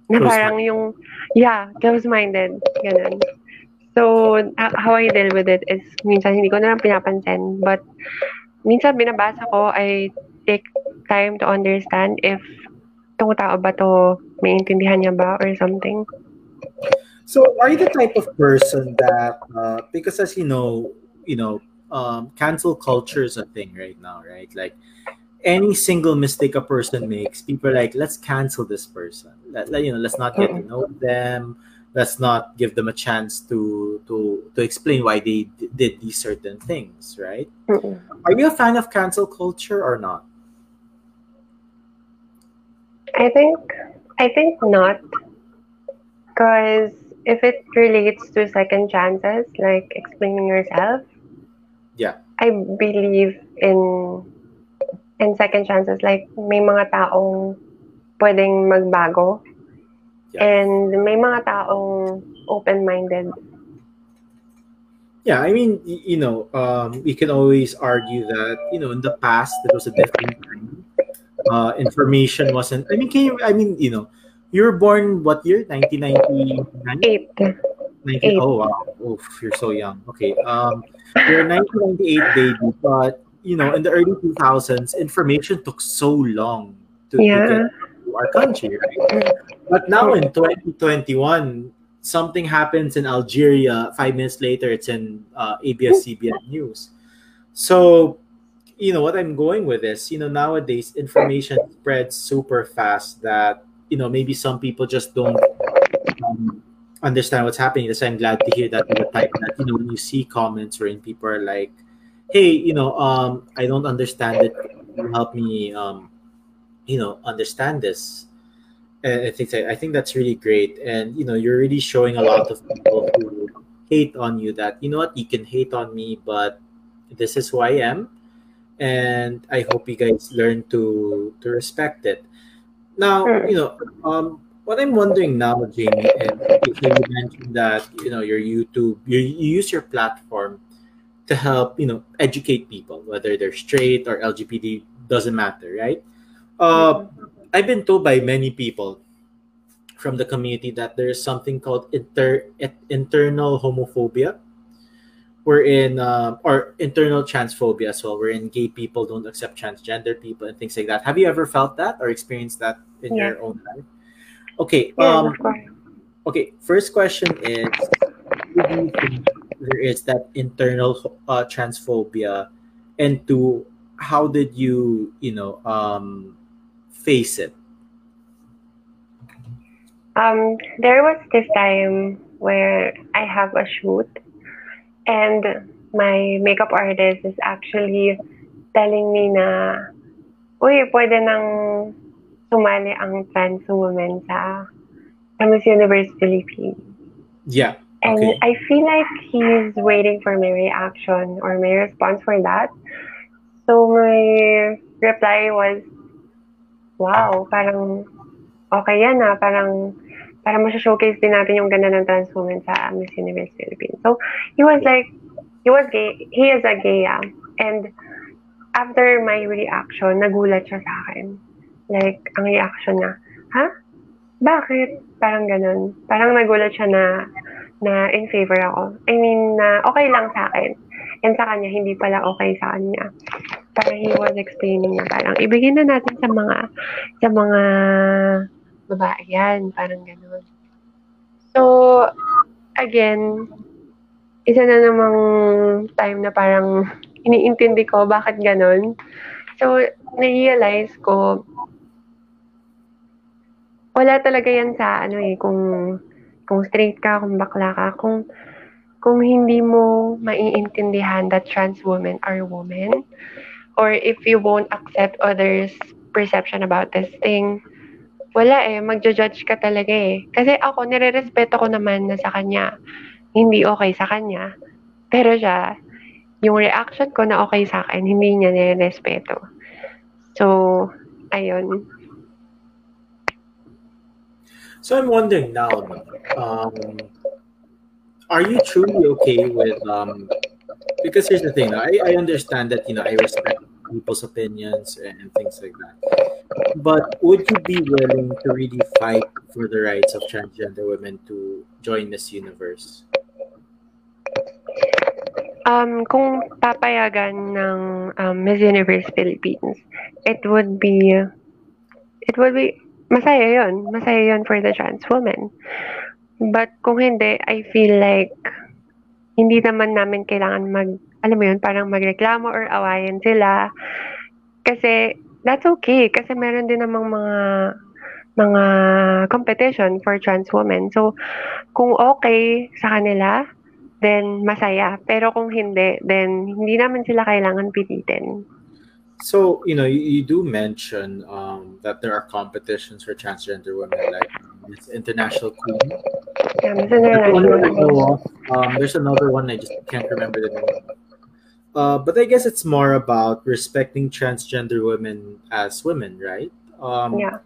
na Close parang yung, yeah, close-minded. Ganun. So, how I deal with it is minsan hindi ko na lang pinapansin. But minsan binabasa ko, I take time to understand if itong tao ba to, may intindihan niya ba or something. So, are you the type of person that, uh, because as you know, you know, um, cancel culture is a thing right now, right? Like any single mistake a person makes, people are like, let's cancel this person. Let, let- you know, let's not get to know them. Let's not give them a chance to to to explain why they d- did these certain things, right? Are you a fan of cancel culture or not? I think I think not, because if it relates to second chances, like explaining yourself, Yeah. I believe in in second chances. Like may mga taong pwedeng magbago, Yeah. and may mga taong open-minded. Yeah, I mean, you know, um, we can always argue that you know in the past there was a different time. Uh, information wasn't. I mean, can you? I mean, you know, you were born what year? Nineteen ninety nine. Eight. 19, Eight. oh wow, Oof, you're so young. Okay, um, you're a 1998 baby, but you know, in the early 2000s, information took so long to, to get to our country, right? But now in 2021, something happens in Algeria. Five minutes later, it's in uh, ABS-CBN News. So, you know, what I'm going with is, you know, nowadays information spreads super fast that you know maybe some people just don't um, understand what's happening. So I'm glad to hear that that you know when you see comments or wherein people are like, "Hey, you know, um, I don't understand it. Help me, um, you know, understand this." And I think I think that's really great. And you know, you're really showing a lot of people who hate on you that you know what you can hate on me, but this is who I am, and I hope you guys learn to to respect it. Now, Mm. you know, um, what I'm wondering now, Jamie, and you mentioned that you know your YouTube, you, you use your platform to help you know educate people, whether they're straight or LGBT, doesn't matter, right? Uh, I've been told by many people from the community that there's something called inter internal homophobia, wherein uh, or internal transphobia as well, We're in gay people don't accept transgender people and things like that. Have you ever felt that or experienced that in Yeah. your own life? Okay. Um, okay. First question is: do you think there is that internal uh, transphobia, and to how did you you know um, face it? Um, there was this time where I have a shoot, and my makeup artist is actually telling me na, uy, pwede nang sumali ang trans woman sa, sa Miss Universe Philippines. Yeah. And Okay. I feel like he's waiting for my reaction or my response for that. So my reply was, wow, parang okay yan ah, parang parang showcase din natin yung ganda ng trans woman sa Miss Universe Philippines. So he was like, he was gay, he is a gay ah. And after my reaction, nagulat siya sa akin. Like, ang reaction niya, ha? Bakit? Parang ganun. Parang nagulat siya na na in favor ako. I mean, na okay lang sa akin. And sa kanya, hindi pala okay sa kanya. Parang he was explaining na parang ibigay na natin sa mga sa mga babae yan. Parang ganun. So, again, isa na namang time na parang iniintindi ko bakit ganun. So, na-realize ko, wala talaga yan sa ano eh, kung kung straight ka, kung bakla ka, kung kung hindi mo maiintindihan that trans women are women, or if you won't accept others' perception about this thing, wala eh, magja-judge ka talaga eh. Kasi ako, nire-respeto ko naman na sa kanya, hindi okay sa kanya. Pero siya, yung reaction ko na okay sa akin, hindi niya nire-respeto. So, ayun. So I'm wondering now, no, um, are you truly okay with um? Because here's the thing, I, I understand that you know I respect people's opinions and, and things like that, but would you be willing to really fight for the rights of transgender women to join Miss Universe? Um, kung papayagan ng um, Miss Universe Philippines, it would be, it would be, masaya yon Masaya yon for the trans woman. But kung hindi, I feel like hindi naman namin kailangan mag alam mo yun, parang magreklamo or awayan sila. Kasi, that's okay. Kasi meron din namang mga mga competition for trans women. So, kung okay sa kanila, then masaya. Pero kung hindi, then hindi naman sila kailangan pilitin. So, you know, you, you do mention um, that there are competitions for transgender women, like Miss International Queen. Yeah, Miss International Queen. Um, there's another one, I just can't remember the name. Uh, but I guess it's more about respecting transgender women as women, right? Um, yeah.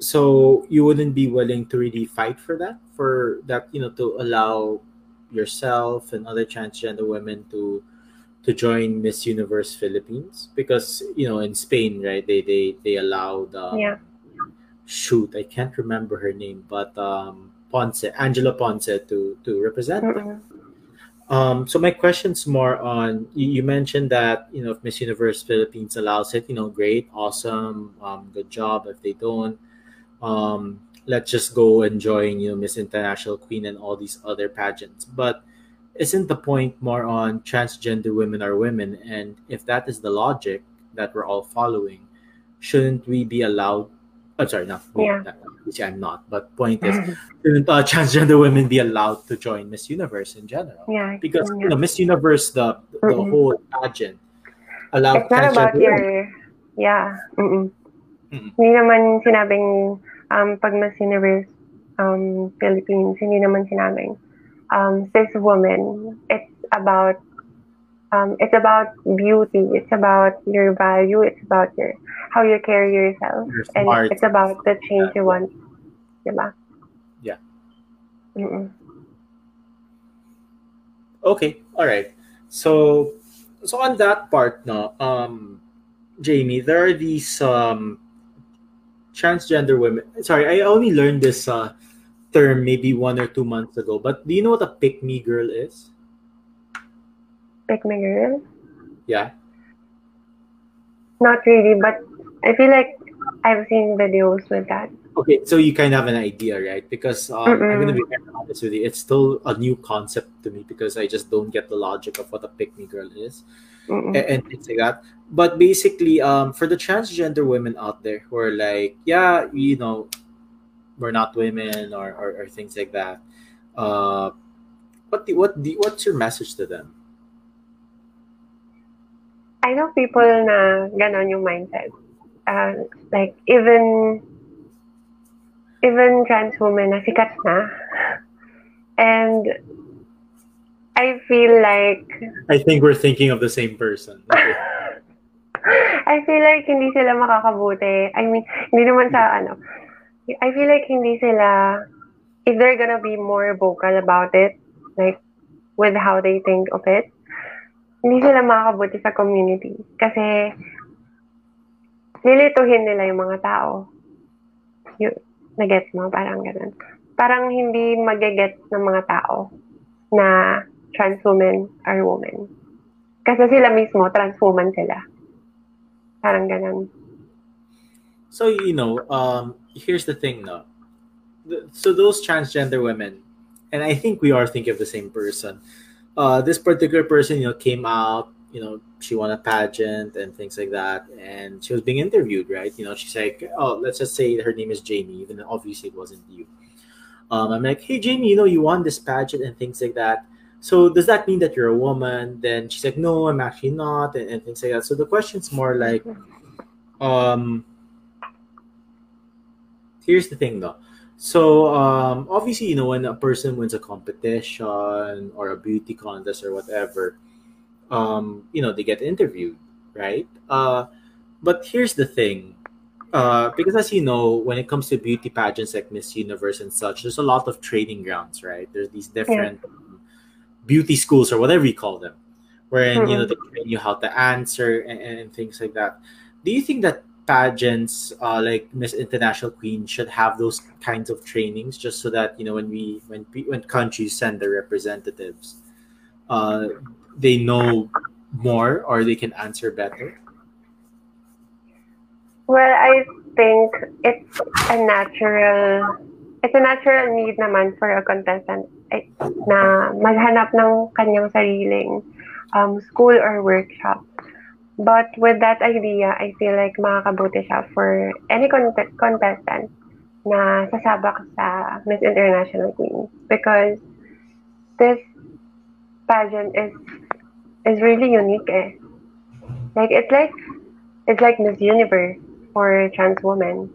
So you wouldn't be willing to really fight for that, for that, you know, to allow yourself and other transgender women to to join Miss Universe Philippines because you know in Spain, right? They they they allowed um, yeah. shoot I can't remember her name, but um, Ponce Angela Ponce to to represent. Mm-mm. Um, so my question's more on you, you, mentioned that you know if Miss Universe Philippines allows it, you know, great, awesome, um, good job. If they don't, um, let's just go enjoying you know Miss International Queen and all these other pageants. But isn't the point more on transgender women are women? And if that is the logic that we're all following, shouldn't we be allowed? I'm sorry, not yeah. See, I'm not. But point is, shouldn't uh, transgender women be allowed to join Miss Universe in general? Yeah, because yeah. you know Miss Universe, the the mm-hmm. whole pageant, allowed. It's not about your, yeah. Mm-mm. Mm-mm. Hindi naman sinabing um, pag Miss Universe um, Philippines, hindi naman sinabing um, cis woman. It's about um, it's about beauty. It's about your value. It's about your how you carry yourself, and it's about the change yeah. you want. Diba? Yeah. Mm-mm. Okay. All right. So, so on that part, no, um, Jamie, there are these um, transgender women. Sorry, I only learned this uh, term maybe one or two months ago. But do you know what a pick me girl is? Pick me girl? Yeah. Not really, but I feel like I've seen videos with that. Okay, so you kind of have an idea, right? Because um, I'm going to be very honest with you, it's still a new concept to me because I just don't get the logic of what a pick me girl is and, and, things like that. But basically, um, for the transgender women out there who are like, yeah, you know, we're not women or, or, or things like that uh, what the, what the, what's your message to them I know people na ganon yung mindset uh, like even even trans women na sikat na and I feel like I think we're thinking of the same person okay. I feel like hindi sila makakabuti. I mean, hindi naman sa ano, I feel like hindi sila, if they're gonna be more vocal about it, like, with how they think of it, hindi sila makakabuti sa community. Kasi, nilituhin nila yung mga tao. Yung, na-get mo? Parang ganun. Parang hindi mag-get ng mga tao na trans women are women. Kasi sila mismo, trans woman sila. Parang ganun. So, you know, um, here's the thing though. So those transgender women, and I think we are thinking of the same person. Uh, this particular person, you know, came out. You know, she won a pageant and things like that, and she was being interviewed, right? You know, she's like, "Oh, let's just say her name is Jamie, even obviously it wasn't you." Um, I'm like, "Hey, Jamie, you know, you won this pageant and things like that. So does that mean that you're a woman?" Then she's like, "No, I'm actually not," and, and things like that. So the question's more like, um, here's the thing though. So um, obviously, you know, when a person wins a competition or a beauty contest or whatever, um, you know, they get interviewed, right? Uh, but here's the thing. Uh, because as you know, when it comes to beauty pageants like Miss Universe and such, there's a lot of training grounds, right? There's these different yeah. beauty schools or whatever you call them, wherein mm-hmm. you know they train you how to answer and, and things like that. Do you think that pageants uh, like Miss International Queen should have those kinds of trainings just so that you know when we when when countries send their representatives, uh, they know more or they can answer better. Well, I think it's a natural it's a natural need naman for a contestant eh, na maghanap ng kanyang sariling um, school or workshop. But with that idea, I feel like makakabuti siya for any contest- contestant na sasabak sa Miss International Queen because this pageant is is really unique eh. Like it's like it's like Miss Universe for trans women.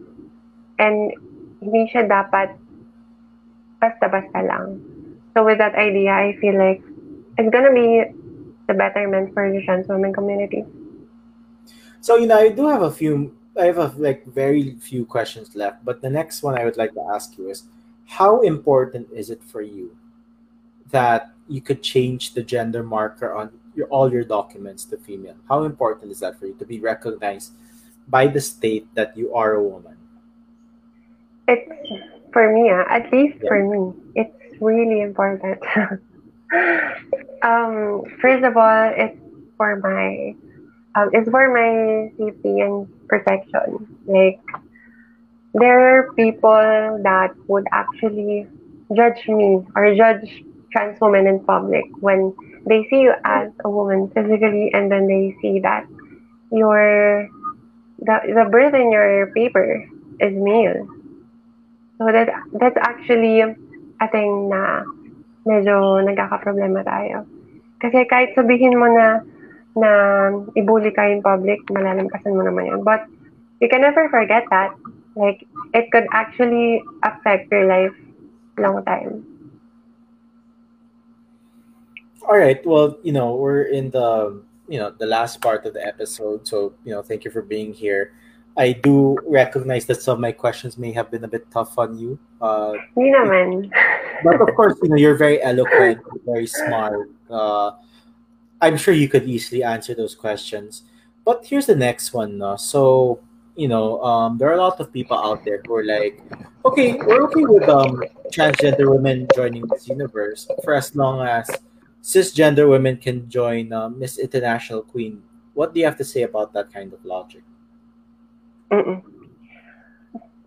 And hindi siya dapat basta-basta lang. So with that idea, I feel like it's gonna be the betterment for the trans women community. So you know, I do have a few. I have a, like very few questions left, but the next one I would like to ask you is, how important is it for you that you could change the gender marker on your all your documents to female? How important is that for you to be recognized by the state that you are a woman? It's for me, ah, at least for me, it's really important. um, first of all, it's for my um, it's for my safety and protection. Like, there are people that would actually judge me or judge trans women in public when they see you as a woman physically and then they see that your the, the birth in your paper is male. So that that's actually a thing na medyo nagkakaproblema tayo. Kasi kahit sabihin mo na na ibuli ka in public, malalampasan mo naman yun. But you can never forget that. Like, it could actually affect your life long time. All right. Well, you know, we're in the you know the last part of the episode, so you know, thank you for being here. I do recognize that some of my questions may have been a bit tough on you. Uh, naman. but of course, you know, you're very eloquent, very smart. Uh, I'm sure you could easily answer those questions. But here's the next one. No? So, you know, um, there are a lot of people out there who are like, okay, we're okay with um, transgender women joining this universe for as long as cisgender women can join uh, Miss International Queen. What do you have to say about that kind of logic? Mm-mm.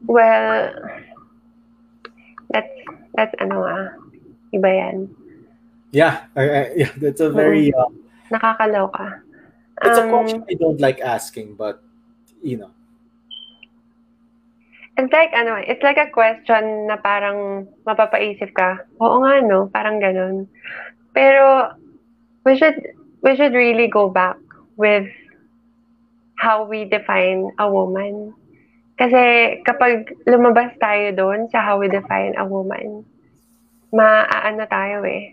Well, that's, that's ano ah, iba yan. Yeah, I, I, yeah, that's a very uh, Nakakaloka. it's a Um, question I don't like asking, but you know, It's like ano, it's like a question na parang mapapaisip ka. Oo nga no, parang ganun. Pero we should we should really go back with how we define a woman. Kasi kapag lumabas tayo doon sa how we define a woman, maaano tayo eh.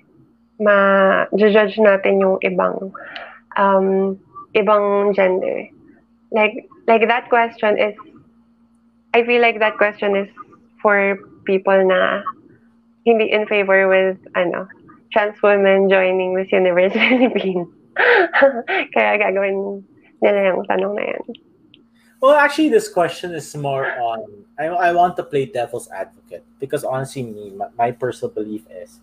Ma-judge natin yung ibang um, ibang gender. Like like that question is I feel like that question is for people na hindi in favor with ano trans women joining Miss Universe Philippines. Kaya gagawin nila yung tanong na yan. Well, actually, this question is more on. I, I want to play devil's advocate because honestly, me, my, my personal belief is,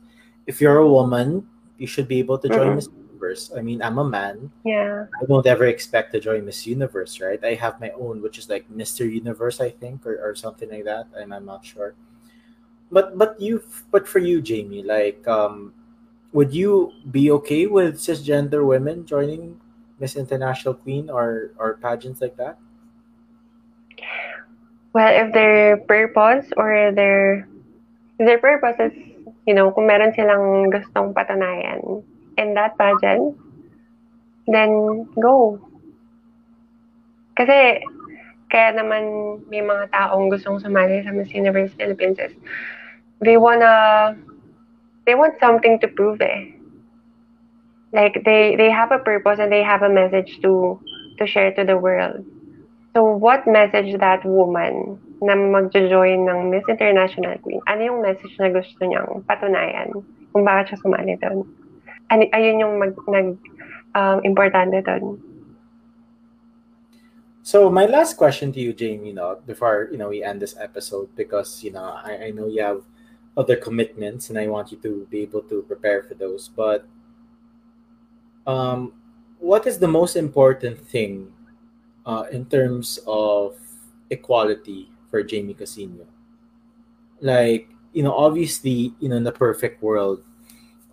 if you're a woman, you should be able to join Mhm. Miss Universe. I mean, I'm a man. Yeah. I don't ever expect to join Miss Universe, right? I have my own, which is like Mr. Universe, I think, or, or something like that. I'm, I'm not sure. But but you, but for you, Jamie, like, um, would you be okay with cisgender women joining Miss International Queen or or pageants like that? Well, if their purpose or their if their purpose is, you know, kung meron silang gustong patunayan in that pageant, then go. Kasi kaya naman may mga taong gustong sumali sa Miss Universe Philippines is they wanna they want something to prove eh. Like they they have a purpose and they have a message to to share to the world. So what message that woman na magjo-join ng Miss International Queen, ano yung message na gusto niyang patunayan kung bakit siya sumali doon? Ano, ayun yung mag, nag, um, importante doon. So my last question to you, Jamie, you know, before you know we end this episode, because you know I, I know you have other commitments, and I want you to be able to prepare for those. But um, what is the most important thing uh, in terms of equality for Jamie Casino? Like you know, obviously, you know, in the perfect world,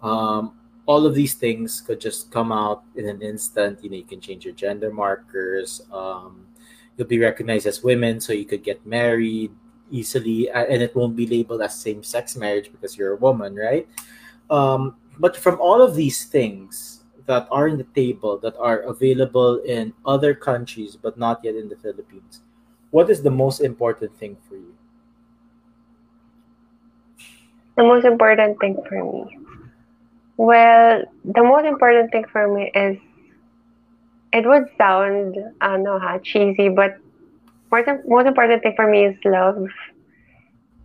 um, all of these things could just come out in an instant. You know, you can change your gender markers. Um, you'll be recognized as women, so you could get married easily, and it won't be labeled as same-sex marriage because you're a woman, right? Um, but from all of these things that are in the table that are available in other countries but not yet in the Philippines, what is the most important thing for you? The most important thing for me. Well, the most important thing for me is it would sound I don't know how cheesy, but most, most important thing for me is love.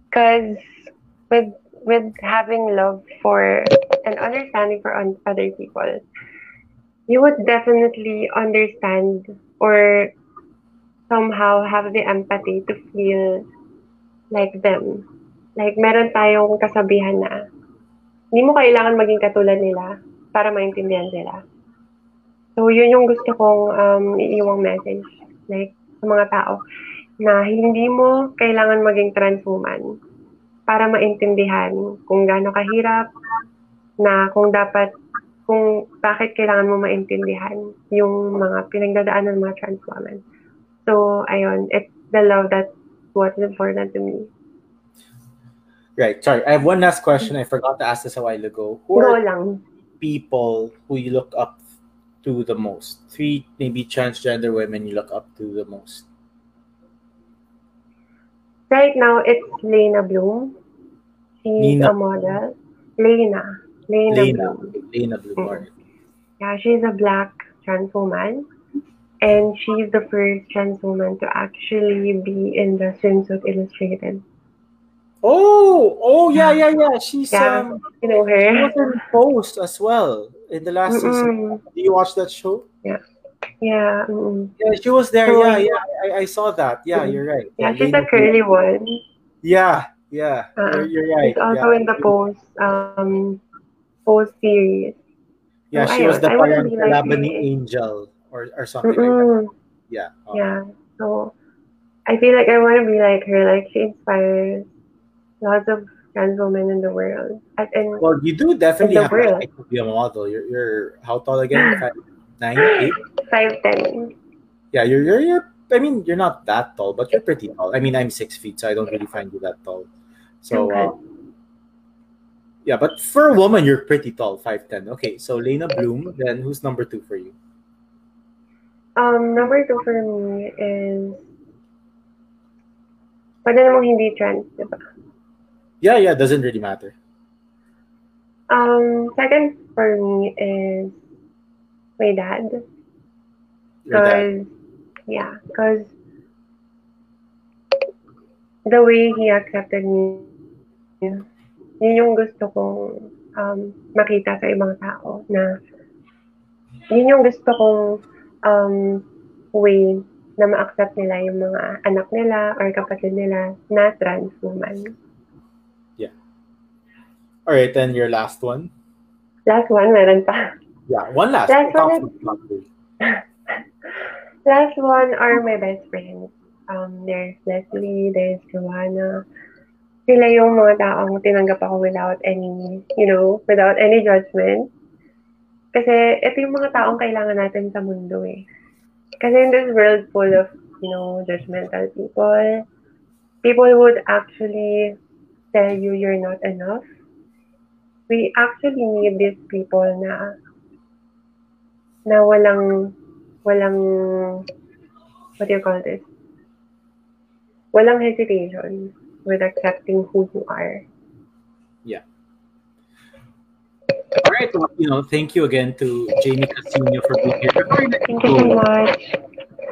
Because with with having love for and understanding for other people, you would definitely understand or somehow have the empathy to feel like them. Like, meron tayong kasabihan na hindi mo kailangan maging katulad nila para maintindihan sila. So, yun yung gusto kong um, iiwang message. Like, sa mga tao, na hindi mo kailangan maging transhuman para maintindihan kung gaano kahirap, na kung dapat, kung bakit kailangan mo maintindihan yung mga pinagdadaanan ng mga trans women. So, ayun, it's the love that's what's important to me. Right. Sorry, I have one last question. I forgot to ask this a while ago. Who Go are lang. people who you look up to the most? Three maybe transgender women you look up to the most. Right now, it's Leyna Bloom. She's Nina. a model. Lena. Lena, Lena. Bloom. Lena Blue. Mm. Yeah, she's a black trans woman. And she's the first trans woman to actually be in the Swimsuit Illustrated. Oh, oh yeah, yeah, yeah. She's Yeah, um you know she her. was in Pose as well in the last season. Mm-mm. Do you watch that show? Yeah. mm. Yeah, she was there. So- Yeah, yeah. I, I saw that. Yeah, Mm. you're right. Yeah, she's a curly one. Yeah, yeah. Uh-uh. You're, you're right. She's also yeah. in the Pose um Pose series. Yeah, So, she was the I parang like Kalabani angel or, or something like that. Yeah. uh, Yeah. So I feel like I want to be like her. Like she inspires lots of trans women in the world. And, Well, you do definitely have world. to be a model. You're, you're how tall again? Five, nine, eight? five ten. Yeah, you're, you're, you're, I mean, you're not that tall, but you're pretty tall. I mean, I'm six feet, so I don't really find you that tall. So, Okay. uh, yeah, but for a woman, you're pretty tall, 5'10. Okay, so Leyna Bloom, then who's number two for you? Um, number two for me is pwede namang hindi trans, di ba? Yeah, yeah, doesn't really matter. Um, second for me is my dad. Your dad. Yeah, because the way he accepted me, yun yung gusto kong um, makita sa ibang tao na yun yung gusto kong um, way na ma-accept nila yung mga anak nila or kapatid nila na trans woman. All right, then your last one. Last one, meron pa. Yeah, one last. Last one. three. Last one are my best friends. Um, there's Leslie, there's Joanna. Sila yung mga taong tinanggap ako without any, you know, without any judgment. Kasi ito yung mga taong kailangan natin sa mundo eh. Kasi in this world full of, you know, judgmental people, people would actually tell you you're not enough. We actually need these people na na walang walang what do you call this? Walang hesitation with accepting who you are. Yeah. All right, well, you know, thank you again to Jamie Casino for being here. Thank you so much.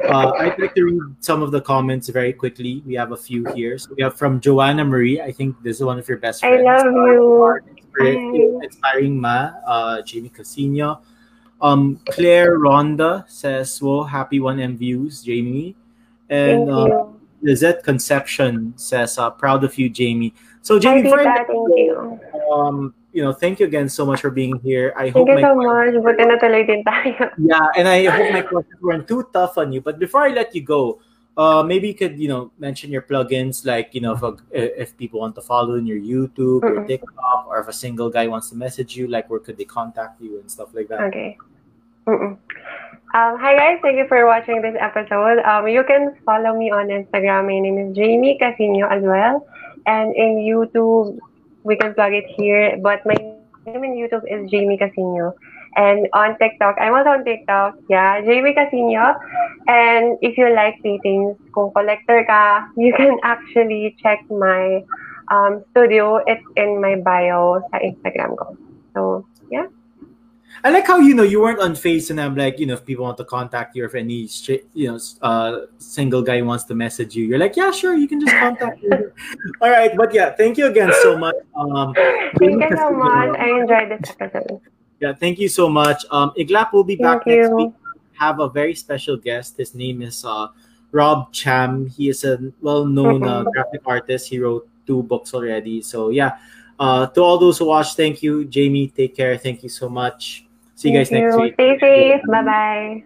Uh, I'd like to read some of the comments very quickly. We have a few here. So we have from Joanna Marie. I think this is one of your best friends. I love you. Inspiring, Ma, uh, Jamie Casino. Um, Claire Ronda says, "Well, happy one M views, Jamie." And Thank uh. Lizette Concepcion says, uh, "Proud of you, Jamie." So Jamie, Thank you you. um, you know, thank you again so much for being here. I Thank hope you my so much. Buti na tuloy din tayo. yeah, and I hope my questions weren't too tough on you. But before I let you go, uh, maybe you could you know mention your plugins like you know if, if people want to follow in your YouTube or Mm-mm. TikTok or if a single guy wants to message you like where could they contact you and stuff like that. Okay. Mm-mm. Um, hi guys, thank you for watching this episode. Um, you can follow me on Instagram. My name is Jamie Casino as well, and in YouTube we can plug it here. But my name in YouTube is Jamie Casino, and on TikTok I'm also on TikTok. Yeah, Jamie Casino. And if you like paintings, kung collector ka, you can actually check my um, studio. It's in my bio sa Instagram ko. So yeah. I like how you know you weren't on Face and I'm like you know if people want to contact you or if any you know uh single guy wants to message you you're like yeah sure you can just contact me. All right, but yeah, thank you again so much. Um, Thank you so much. I enjoyed this episode. Yeah, thank you so much. Um, Iglap will be back Thank next week. Have a very special guest. His name is uh, Rob Cham. He is a well-known uh, Mhm. graphic artist. He wrote two books already. So yeah, uh, to all those who watch, thank you, Jamie. Take care. Thank you so much. See you guys Thank next you. week. Stay safe. Bye bye.